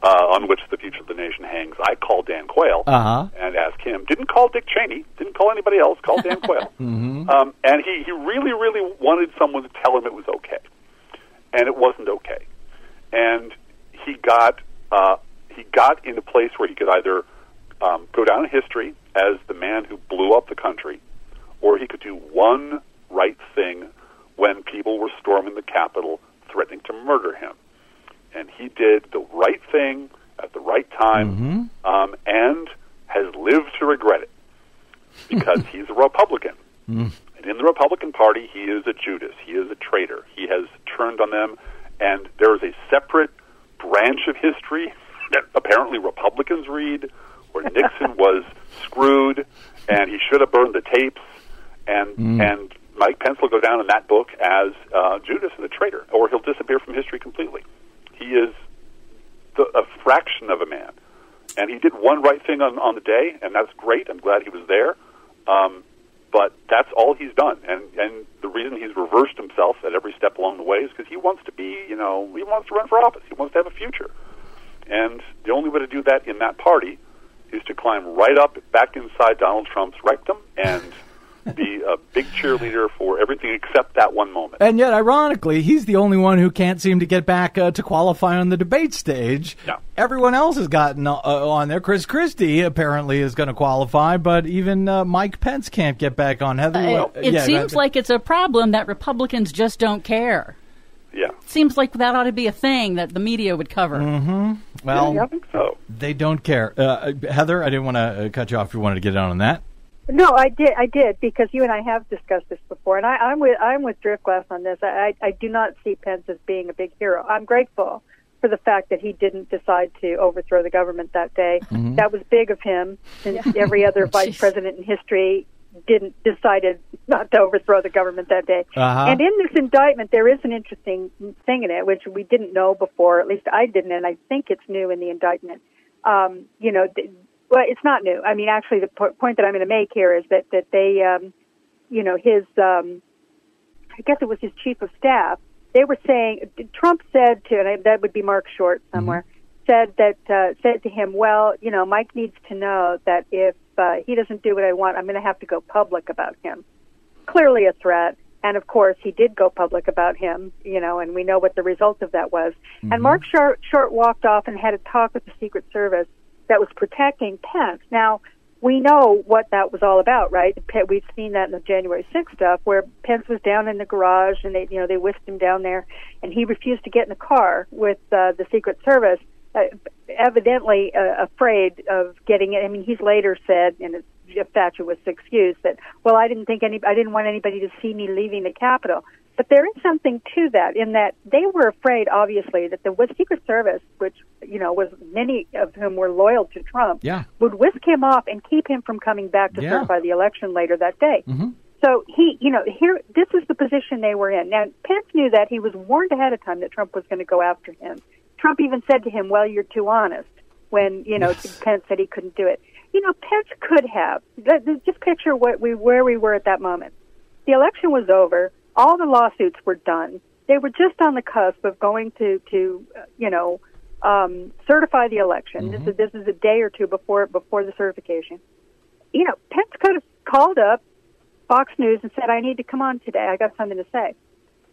[SPEAKER 6] uh, on which the future of the nation hangs, I call Dan Quayle
[SPEAKER 3] Uh-huh.
[SPEAKER 6] and ask him. Didn't call Dick Cheney. Didn't call anybody else. Called Dan Quayle. <laughs> um, and he he really really wanted someone to tell him it was okay, and it wasn't okay. And he got uh, he got in a place where he could either um, go down in history as the man who blew up the country, or he could do one right thing when people were storming the Capitol, threatening to murder him. And he did the right thing at the right time, mm-hmm. um, and has lived to regret it because <laughs> he's a Republican. Mm. And in the Republican Party, he is a Judas. He is a traitor. He has turned on them, and there is a separate branch of history <laughs> that apparently Republicans read, where <laughs> Nixon was screwed, and he should have burned the tapes, and mm. and Mike Pence will go down in that book as uh, Judas and a traitor, or he'll disappear from history completely. He is the, a fraction of a man, and he did one right thing on on the day, and that's great. I'm glad he was there. Um, but that's all he's done, and and the reason he's reversed himself at every step along the way is because he wants to be, you know, he wants to run for office. He wants to have a future, and the only way to do that in that party is to climb right up back inside Donald Trump's rectum and <laughs> be a big cheerleader for everything except that one moment.
[SPEAKER 3] And yet, ironically, he's the only one who can't seem to get back uh, to qualify on the debate stage.
[SPEAKER 6] Yeah.
[SPEAKER 3] Everyone else has gotten uh, on there. Chris Christie apparently is going to qualify, but even uh, Mike Pence can't get back on. Heather,
[SPEAKER 1] Uh,
[SPEAKER 3] well,
[SPEAKER 1] it
[SPEAKER 3] yeah,
[SPEAKER 1] seems like it's a problem that Republicans just don't care.
[SPEAKER 6] Yeah.
[SPEAKER 1] Seems like that ought to be a thing that the media would cover.
[SPEAKER 3] well,
[SPEAKER 6] I think so.
[SPEAKER 3] they don't care. Uh, Heather, I didn't want to uh, cut you off. if You wanted to get on on that.
[SPEAKER 5] No, I did. I did because you and I have discussed this before, and I, I'm with I'm with Driftglass on this. I, I I do not see Pence as being a big hero. I'm grateful for the fact that he didn't decide to overthrow the government that day.
[SPEAKER 3] Mm-hmm.
[SPEAKER 5] That was big of him, since <laughs> every other vice president in history didn't decided not to overthrow the government that day.
[SPEAKER 3] Uh-huh.
[SPEAKER 5] And in this indictment, there is an interesting thing in it, which we didn't know before. At least I didn't, and I think it's new in the indictment. Um, you know, th- well, it's not new. I mean, actually, the po- point that I'm going to make here is that that they, um, you know, his, um, I guess it was his chief of staff. They were saying Trump said to, and I, that would be Mark Short somewhere, said that uh, said to him, well, you know, Mike needs to know that if uh, he doesn't do what I want, I'm going to have to go public about him. Clearly a threat. And of course, he did go public about him, you know, and we know what the result of that was. And Mark Short, Short walked off and had a talk with the Secret Service that was protecting Pence. Now, we know what that was all about, right? We've seen that in the January 6th stuff where Pence was down in the garage and they, you know, they whisked him down there and he refused to get in the car with uh, the Secret Service, uh, evidently uh, afraid of getting it. I mean, he's later said, and it's a fatuous excuse that, well, I didn't think any, I didn't want anybody to see me leaving the Capitol. But there is something to that in that they were afraid, obviously, that the Secret Service, which you know was many of whom were loyal to Trump,
[SPEAKER 3] Yeah.
[SPEAKER 5] would whisk him off and keep him from coming back to
[SPEAKER 3] Yeah.
[SPEAKER 5] certify the election later that day.
[SPEAKER 3] Mm-hmm.
[SPEAKER 5] So he, you know, here this is the position they were in. Now Pence knew that he was warned ahead of time that Trump was going to go after him. Trump even said to him, "Well, you're too honest." When you know
[SPEAKER 3] Yes. <laughs>
[SPEAKER 5] Pence said he couldn't do it. You know, Pence could have. Just picture what we where we were at that moment. The election was over. All the lawsuits were done. They were just on the cusp of going to to uh, you know um, certify the election. This is this is a day or two before before the certification. You know, Pence could have called up Fox News and said, "I need to come on today. I got something to say."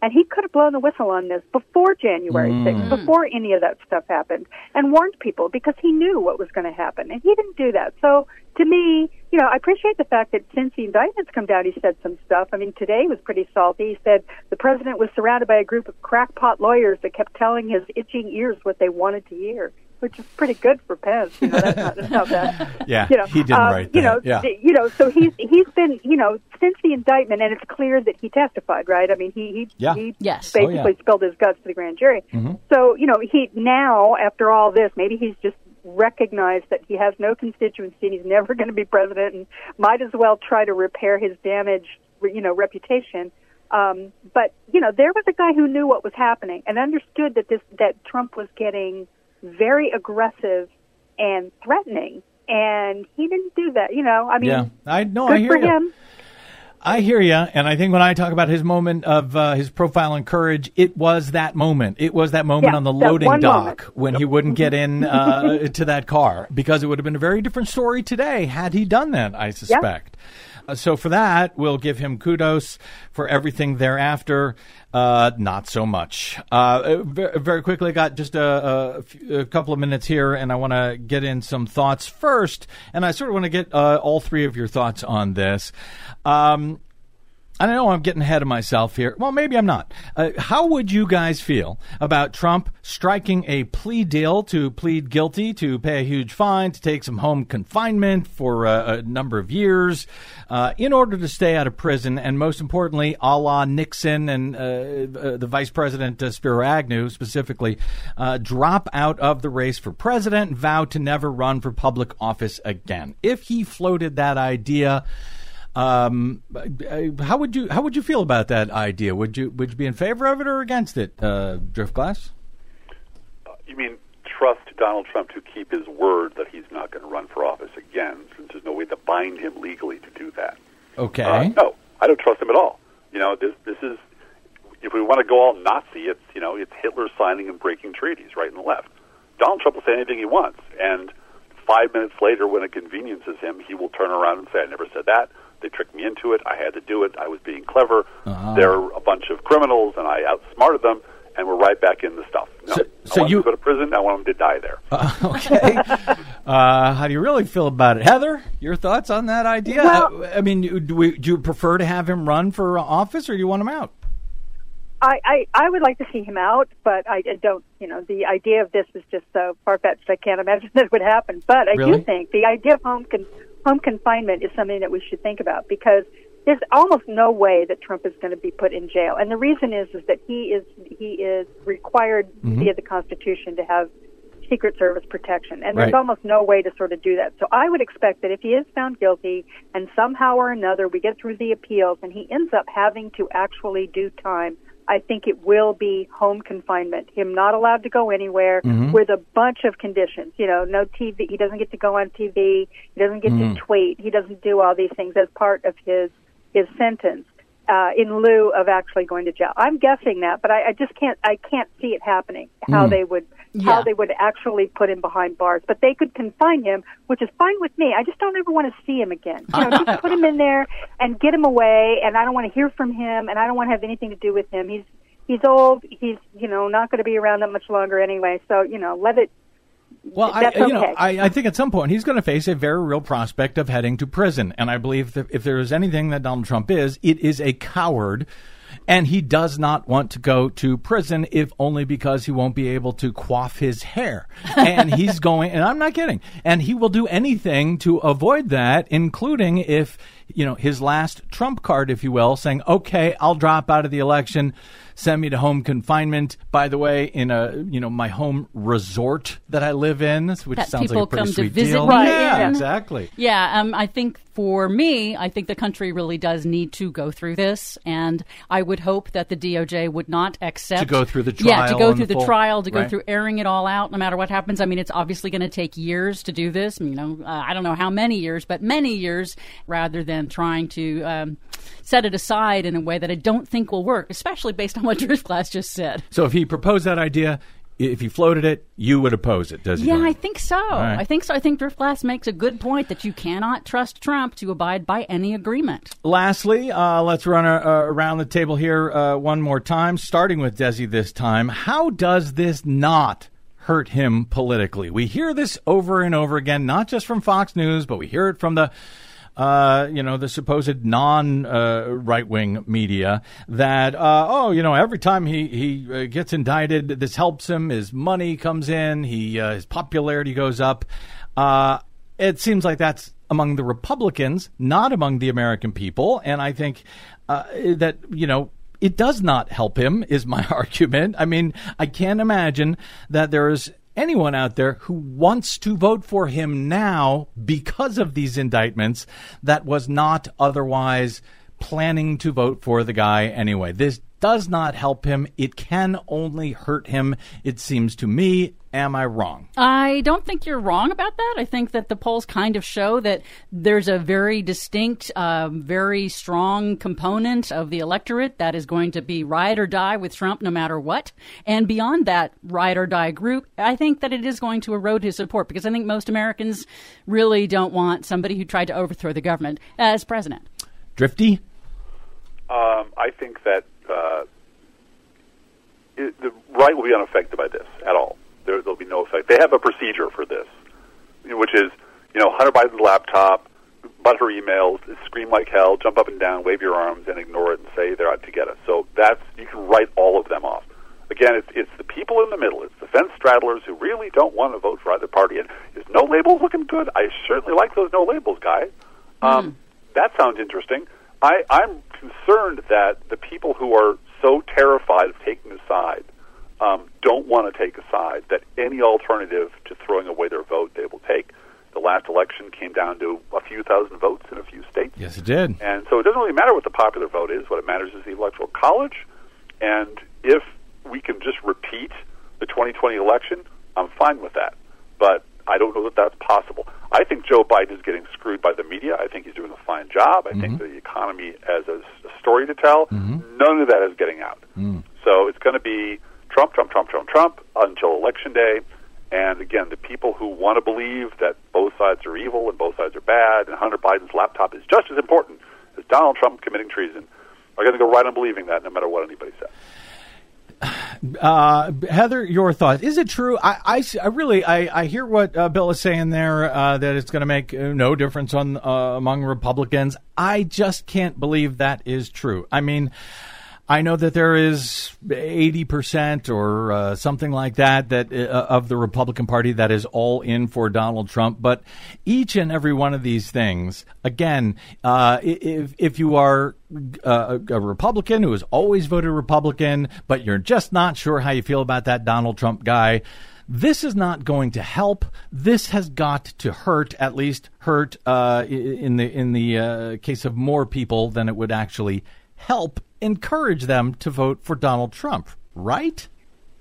[SPEAKER 5] And he could have blown the whistle on this before January mm. 6th, before any of that stuff happened, and warned people because he knew what was going to happen. And he didn't do that. So, to me, you know, I appreciate the fact that since the indictments come down, he said some stuff. I mean, today was pretty salty. He said the president was surrounded by a group of crackpot lawyers that kept telling his itching ears what they wanted to hear. Which is pretty good for Pence. You know, that's not, that's not bad. <laughs>
[SPEAKER 3] Yeah,
[SPEAKER 5] you know,
[SPEAKER 3] he didn't
[SPEAKER 5] um,
[SPEAKER 3] write
[SPEAKER 5] You know,
[SPEAKER 3] Yeah.
[SPEAKER 5] th- you know, so he's he's been, you know, since the indictment, and it's clear that he testified, right? I mean, he he,
[SPEAKER 3] Yeah.
[SPEAKER 5] he
[SPEAKER 1] Yes.
[SPEAKER 3] Oh,
[SPEAKER 5] basically
[SPEAKER 3] yeah.
[SPEAKER 5] spilled his guts to the grand jury.
[SPEAKER 3] Mm-hmm.
[SPEAKER 5] So, you know, he now after all this, maybe he's just recognized that he has no constituency and he's never going to be president, and might as well try to repair his damaged, you know, reputation. Um, but you know, there was a guy who knew what was happening and understood that this that Trump was getting very aggressive and threatening, and he didn't do that. You know, I mean,
[SPEAKER 3] Yeah, I know. I hear
[SPEAKER 5] for
[SPEAKER 3] you.
[SPEAKER 5] him.
[SPEAKER 3] I hear you, and I think when I talk about his moment of uh, his profile and courage, it was that moment. It was that moment
[SPEAKER 5] Yeah,
[SPEAKER 3] on the loading dock
[SPEAKER 5] moment.
[SPEAKER 3] when he wouldn't get in uh, <laughs> to that car because it would have been a very different story today had he done that. I suspect. So for that, we'll give him kudos. For everything thereafter, uh, not so much. Uh, very, very quickly, I got just a, a a couple of minutes here, and I want to get in some thoughts first. And I sort of want to get uh, all three of your thoughts on this. Um, I know I'm getting ahead of myself here. Well, maybe I'm not. Uh, how would you guys feel about Trump striking a plea deal to plead guilty, to pay a huge fine, to take some home confinement for uh, a number of years uh, in order to stay out of prison, and most importantly, a la Nixon and uh, uh, the Vice President uh, Spiro Agnew specifically, uh, drop out of the race for president and vow to never run for public office again? If he floated that idea, um, uh, how would you how would you feel about that idea? Would you would you be in favor of it or against it, uh, Driftglass?
[SPEAKER 6] You mean trust Donald Trump to keep his word that he's not going to run for office again, since there's no way to bind him legally to do that?
[SPEAKER 3] Okay.
[SPEAKER 6] Uh, no, I don't trust him at all. You know, this this is if we want to go all Nazi, it's you know it's Hitler signing and breaking treaties right and left. Donald Trump will say anything he wants, and five minutes later, when it conveniences him, he will turn around and say, "I never said that. They tricked me into it. I had to do it. I was being clever.
[SPEAKER 3] Uh-huh.
[SPEAKER 6] They're a bunch of criminals, and I outsmarted them." And we're right back in the stuff. No,
[SPEAKER 3] So-
[SPEAKER 6] I
[SPEAKER 3] so
[SPEAKER 6] want
[SPEAKER 3] you-
[SPEAKER 6] them to go to prison. I want them to die there. <laughs>
[SPEAKER 3] okay. uh, how do you really feel about it, Heather? Your thoughts on that idea?
[SPEAKER 5] Well-
[SPEAKER 3] Uh, I mean, do, we, do you prefer to have him run for office, or do you want him out?
[SPEAKER 5] I, I, I would like to see him out, but I, I don't, you know, the idea of this is just so far fetched. I can't imagine <laughs> that would happen. But I
[SPEAKER 3] Really?
[SPEAKER 5] do think the idea of home con- home confinement is something that we should think about because there's almost no way that Trump is going to be put in jail, and the reason is is that he is he is required
[SPEAKER 3] Mm-hmm.
[SPEAKER 5] via the Constitution to have Secret Service protection, and there's
[SPEAKER 3] Right.
[SPEAKER 5] almost no way to sort of do that. So I would expect that if he is found guilty, and somehow or another we get through the appeals, and he ends up having to actually do time. I think it will be home confinement. Him not allowed to go anywhere
[SPEAKER 3] Mm-hmm.
[SPEAKER 5] with a bunch of conditions. You know, no TV. He doesn't get to go on TV. He doesn't get
[SPEAKER 3] Mm-hmm.
[SPEAKER 5] to tweet. He doesn't do all these things as part of his his sentence uh, in lieu of actually going to jail. I'm guessing that, but I, I just can't. I can't see it happening. How
[SPEAKER 3] Hmm.
[SPEAKER 5] they would
[SPEAKER 1] Yeah.
[SPEAKER 5] how they would actually put him behind bars, but they could confine him, which is fine with me. I just don't ever want to see him again. You know, just put him in there and get him away, and I don't want to hear from him, and I don't want to have anything to do with him. He's he's old. He's you know not going to be around that much longer anyway. So you know, let it.
[SPEAKER 3] Well, I,
[SPEAKER 5] That's
[SPEAKER 3] you know. I, I think at some point he's going to face a very real prospect of heading to prison, and I believe that if there is anything that Donald Trump is, it is a coward, and he does not want to go to prison, if only because he won't be able to quaff his hair, and <laughs> he's going, and I'm not kidding, and he will do anything to avoid that, including if you know his last trump card, if you will, saying, "Okay, I'll drop out of the election." Send me to home confinement. By the way, in a you know my home resort that I live in, which
[SPEAKER 1] That
[SPEAKER 3] sounds like a pretty
[SPEAKER 1] come to
[SPEAKER 3] sweet
[SPEAKER 1] visit
[SPEAKER 3] deal.
[SPEAKER 1] me
[SPEAKER 3] yeah,
[SPEAKER 1] in.
[SPEAKER 3] exactly.
[SPEAKER 1] Yeah, um, I think for me, I think the country really does need to go through this, and I would hope that the DOJ would not accept
[SPEAKER 3] To go through the trial.
[SPEAKER 1] Yeah, to go through
[SPEAKER 3] the
[SPEAKER 1] the trial, to go through airing it all out, no matter what happens. I mean, it's obviously going to take years to do this. You know, uh, I don't know how many years, but many years, rather than trying to um, set it aside in a way that I don't think will work, especially based on what Driftglass just said.
[SPEAKER 3] So if he proposed that idea, if he floated it, you would oppose it, does he?
[SPEAKER 1] Yeah, I think so.
[SPEAKER 3] right.
[SPEAKER 1] I think so. I think Driftglass makes a good point that you cannot trust Trump to abide by any agreement.
[SPEAKER 3] Lastly, uh, let's run uh, around the table here uh, one more time, starting with Desi this time. How does this not hurt him politically? We hear this over and over again, not just from Fox News, but we hear it from the uh, you know, the supposed non uh, right wing media that, uh, oh, you know, every time he, he uh, gets indicted, this helps him. His money comes in, he, uh, his popularity goes up. Uh, it seems like that's among the Republicans, not among the American people. And I think uh, that, you know, it does not help him, is my <laughs> argument. I mean, I can't imagine that there is anyone out there who wants to vote for him now because of these indictments that was not otherwise planning to vote for the guy anyway. This does not help him. It can only hurt him, it seems to me. Am I wrong?
[SPEAKER 1] I don't think you're wrong about that. I think that the polls kind of show that there's a very distinct, uh, very strong component of the electorate that is going to be ride or die with Trump no matter what. And beyond that ride or die group, I think that it is going to erode his support because I think most Americans really don't want somebody who tried to overthrow the government as president.
[SPEAKER 3] Drifty?
[SPEAKER 6] Um, I think that uh, it, the right will be unaffected by this at all. There, there'll be no effect. They have a procedure for this, which is, you know, Hunter Biden's laptop, but her emails, scream like hell, jump up and down, wave your arms, and ignore it and say they're out to get us. So that's you can write all of them off. Again, it's it's the people in the middle. It's the fence straddlers who really don't want to vote for either party. And is no labels looking good? I certainly like those no labels guys. Um, that sounds interesting. I, I'm concerned that the people who are so terrified of taking a side um, don't want to take a side, that any alternative to throwing away their vote they will take. The last election came down to a few thousand votes in a few states.
[SPEAKER 3] Yes, it did.
[SPEAKER 6] And so it doesn't really matter what the popular vote is. What it matters is the electoral college. And if we can just repeat the 2020 election, I'm fine with that. But I don't know that that's possible. I think Joe Biden is getting screwed by the media. I think he's doing a fine job. I think mm-hmm. the economy has a, a story to tell. Mm-hmm. None of that is getting out. Mm. So it's going to be Trump, Trump, Trump, Trump, Trump until election day. And again, the people who want to believe that both sides are evil and both sides are bad, and Hunter Biden's laptop is just as important as Donald Trump committing treason, are going to go right on believing that, no matter what anybody says.
[SPEAKER 3] Uh, Heather, your thoughts? Is it true? I, I, I really, I, I hear what uh, Bill is saying there. Uh, that it's going to make uh, no difference on uh, among Republicans. I just can't believe that is true. I mean, I know that there is 80% or uh, something like that that uh, of the Republican Party that is all in for Donald Trump, but each and every one of these things, again, uh, if if you are uh, a Republican who has always voted Republican, but you're just not sure how you feel about that Donald Trump guy, this is not going to help. This has got to hurt, at least hurt uh, in the in the uh, case of more people than it would actually help encourage them to vote for Donald Trump, right?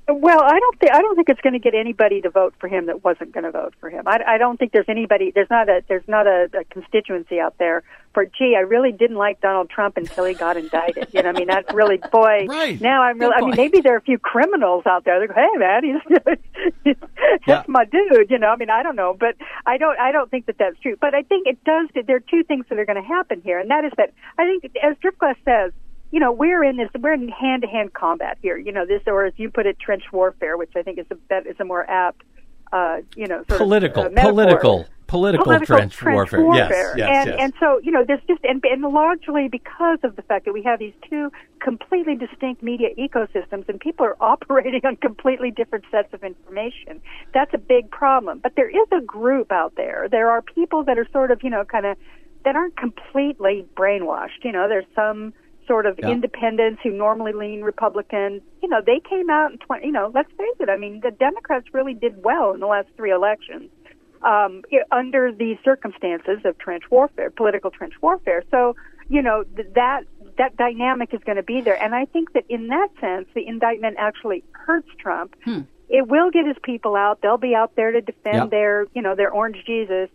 [SPEAKER 5] Well, I don't think I don't think it's going to get anybody to vote for him that wasn't going to vote for him. I, I don't think there's anybody. There's not a there's not a, a constituency out there for. Gee, I really didn't like Donald Trump until he got indicted. You know, I mean, that's really boy. <laughs>
[SPEAKER 3] Right.
[SPEAKER 5] Now I'm really. I mean, maybe there are a few criminals out there. They go, hey man, he's that's <laughs>
[SPEAKER 3] Yeah.
[SPEAKER 5] my dude. You know, I mean, I don't know, but I don't. I don't think that that's true. But I think it does. There are two things that are going to happen here, and that is that I think, as Driftglass says, you know, we're in this, we're in hand to hand combat here. You know, this, or as you put it, trench warfare, which I think is a bet is a more apt, uh, you know, sort
[SPEAKER 3] Political,
[SPEAKER 5] of, uh, metaphor.
[SPEAKER 3] political, political, trench, warfare. Yes, yes,
[SPEAKER 5] and
[SPEAKER 3] yes.
[SPEAKER 5] and so you know, there's just and, and largely because of the fact that we have these two completely distinct media ecosystems, and people are <laughs> operating on completely different sets of information. That's a big problem. But there is a group out there. There are people that are sort of you know kind of that aren't completely brainwashed. You know, there's some sort of
[SPEAKER 3] Yeah.
[SPEAKER 5] independents who normally lean Republican. You know, they came out in 20, you know, let's face it. I mean, the Democrats really did well in the last three elections um, under these circumstances of trench warfare, political trench warfare. So, you know, th- that that dynamic is going to be there, and I think that in that sense, the indictment actually hurts Trump. It will get his people out; they'll be out there to defend
[SPEAKER 3] Yeah.
[SPEAKER 5] their, you know, their orange Jesus.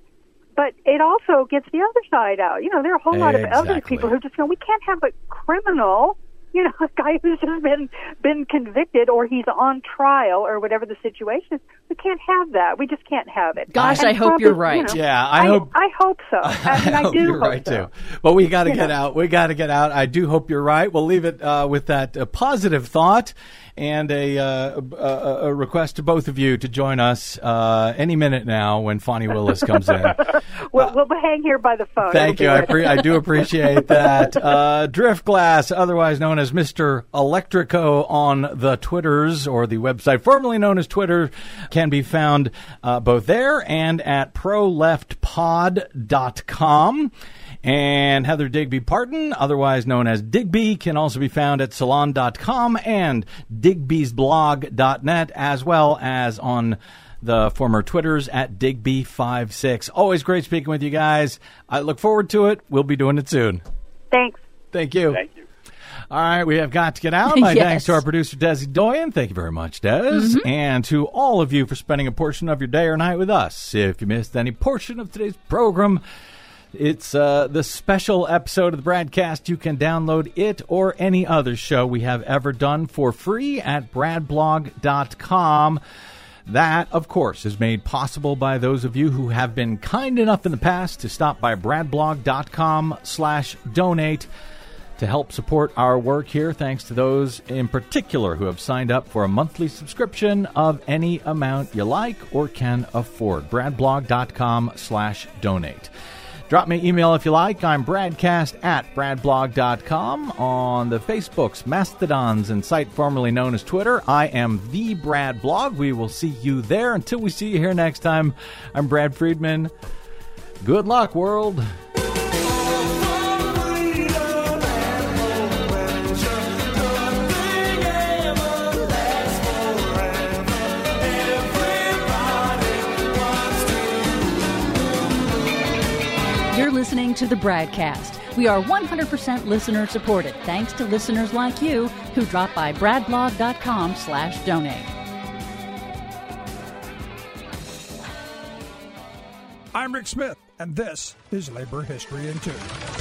[SPEAKER 5] But it also gets the other side out. You know, there are a whole lot of other people who just go, we can't have a criminal you know, <laughs> a guy who's just been been convicted or he's on trial or whatever the situation is. We can't have that. We just can't have it.
[SPEAKER 1] Gosh,
[SPEAKER 5] And
[SPEAKER 1] I hope
[SPEAKER 5] Trump
[SPEAKER 1] you're
[SPEAKER 5] is, you
[SPEAKER 1] right.
[SPEAKER 5] know,
[SPEAKER 3] Yeah, I hope-
[SPEAKER 5] I hope so. <laughs> I, mean, I,
[SPEAKER 3] hope
[SPEAKER 5] do
[SPEAKER 3] you're
[SPEAKER 5] hope
[SPEAKER 3] right
[SPEAKER 5] so.
[SPEAKER 3] too. But we got to get
[SPEAKER 5] know.
[SPEAKER 3] out. We got to get out. I do hope you're right. We'll leave it uh, with that uh, positive thought and a, uh, a, a request to both of you to join us uh, any minute now when Fani Willis comes in. <laughs>
[SPEAKER 5] We'll, we'll hang here by the phone.
[SPEAKER 3] Thank
[SPEAKER 5] It'll
[SPEAKER 3] you. I, pre- I do appreciate that. <laughs> Uh, Driftglass, otherwise known as Mr. Electrico on the Twitters or the website formerly known as Twitter, can be found uh, both there and at proleftpod.com. And Heather Digby Parton, otherwise known as Digby, can also be found at salon.com and digbysblog.net, as well as on the former Twitters at Digby56. Always great speaking with you guys. I look forward to it. We'll be doing it soon.
[SPEAKER 5] Thanks.
[SPEAKER 3] Thank you.
[SPEAKER 6] Thank you.
[SPEAKER 3] All right, we have got to get out. <laughs> My
[SPEAKER 1] Yes.
[SPEAKER 3] thanks to our producer, Desi Doyen. Thank you very much, Des. Mm-hmm. And to all of you for spending a portion of your day or night with us. If you missed any portion of today's program, it's uh, the special episode of the BradCast. You can download it or any other show we have ever done for free at bradblog.com. That, of course, is made possible by those of you who have been kind enough in the past to stop by bradblog.com slash donate to help support our work here. Thanks to those in particular who have signed up for a monthly subscription of any amount you like or can afford. bradblog.com slash donate. Drop me an email if you like. I'm bradcast at bradblog.com. On the Facebooks, Mastodons, and site formerly known as Twitter, I am the Brad Blog. We will see you there. Until we see you here next time, I'm Brad Friedman. Good luck, world.
[SPEAKER 1] Listening to the Bradcast. We are 100% listener supported thanks to listeners like you who drop by bradblog.com slash donate.
[SPEAKER 8] I'm Rick Smith, and this is Labor History in Two.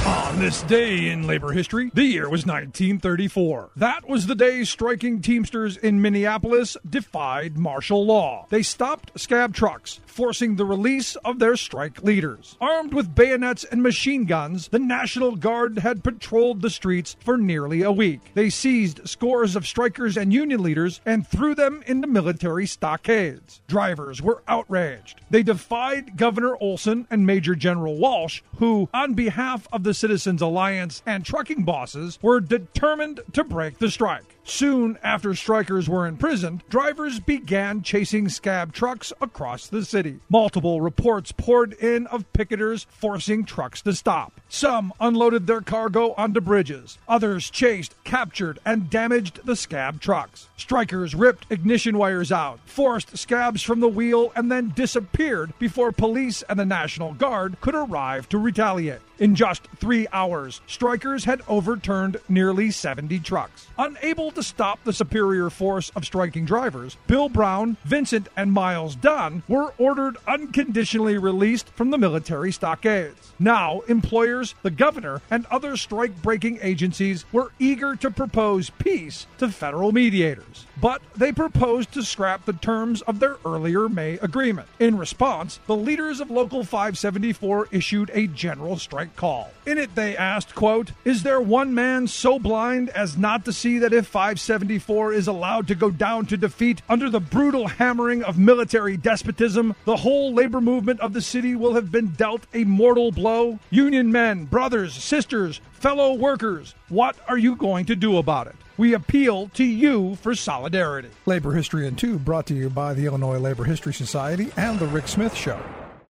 [SPEAKER 8] On this day in labor history, the year was 1934. That was the day striking Teamsters in Minneapolis defied martial law. They stopped scab trucks, forcing the release of their strike leaders. Armed with bayonets and machine guns, the National Guard had patrolled the streets for nearly a week. They seized scores of strikers and union leaders and threw them into military stockades. Drivers were outraged. They defied Governor Olson and Major General Walsh, who, on behalf of the the Citizens Alliance and trucking bosses were determined to break the strike. Soon after strikers were imprisoned, drivers began chasing scab trucks across the city. Multiple reports poured in of picketers forcing trucks to stop. Some unloaded their cargo onto bridges. Others chased, captured, and damaged the scab trucks. Strikers ripped ignition wires out, forced scabs from the wheel, and then disappeared before police and the National Guard could arrive to retaliate. In just three hours, strikers had overturned nearly 70 trucks. Unable to stop the superior force of striking drivers, Bill Brown, Vincent, and Miles Dunne were ordered unconditionally released from the military stockades. Now, employers, the governor, and other strike breaking agencies were eager to propose peace to federal mediators. But they proposed to scrap the terms of their earlier May agreement. In response, the leaders of Local 574 issued a general strike call. In it they asked, quote, "Is there one man so blind as not to see that if 574 is allowed to go down to defeat under the brutal hammering of military despotism, the whole labor movement of the city will have been dealt a mortal blow? Union men, brothers, sisters, fellow workers, what are you going to do about it?" We appeal to you for solidarity. Labor History in Two brought to you by the Illinois Labor History Society and The Rick Smith Show.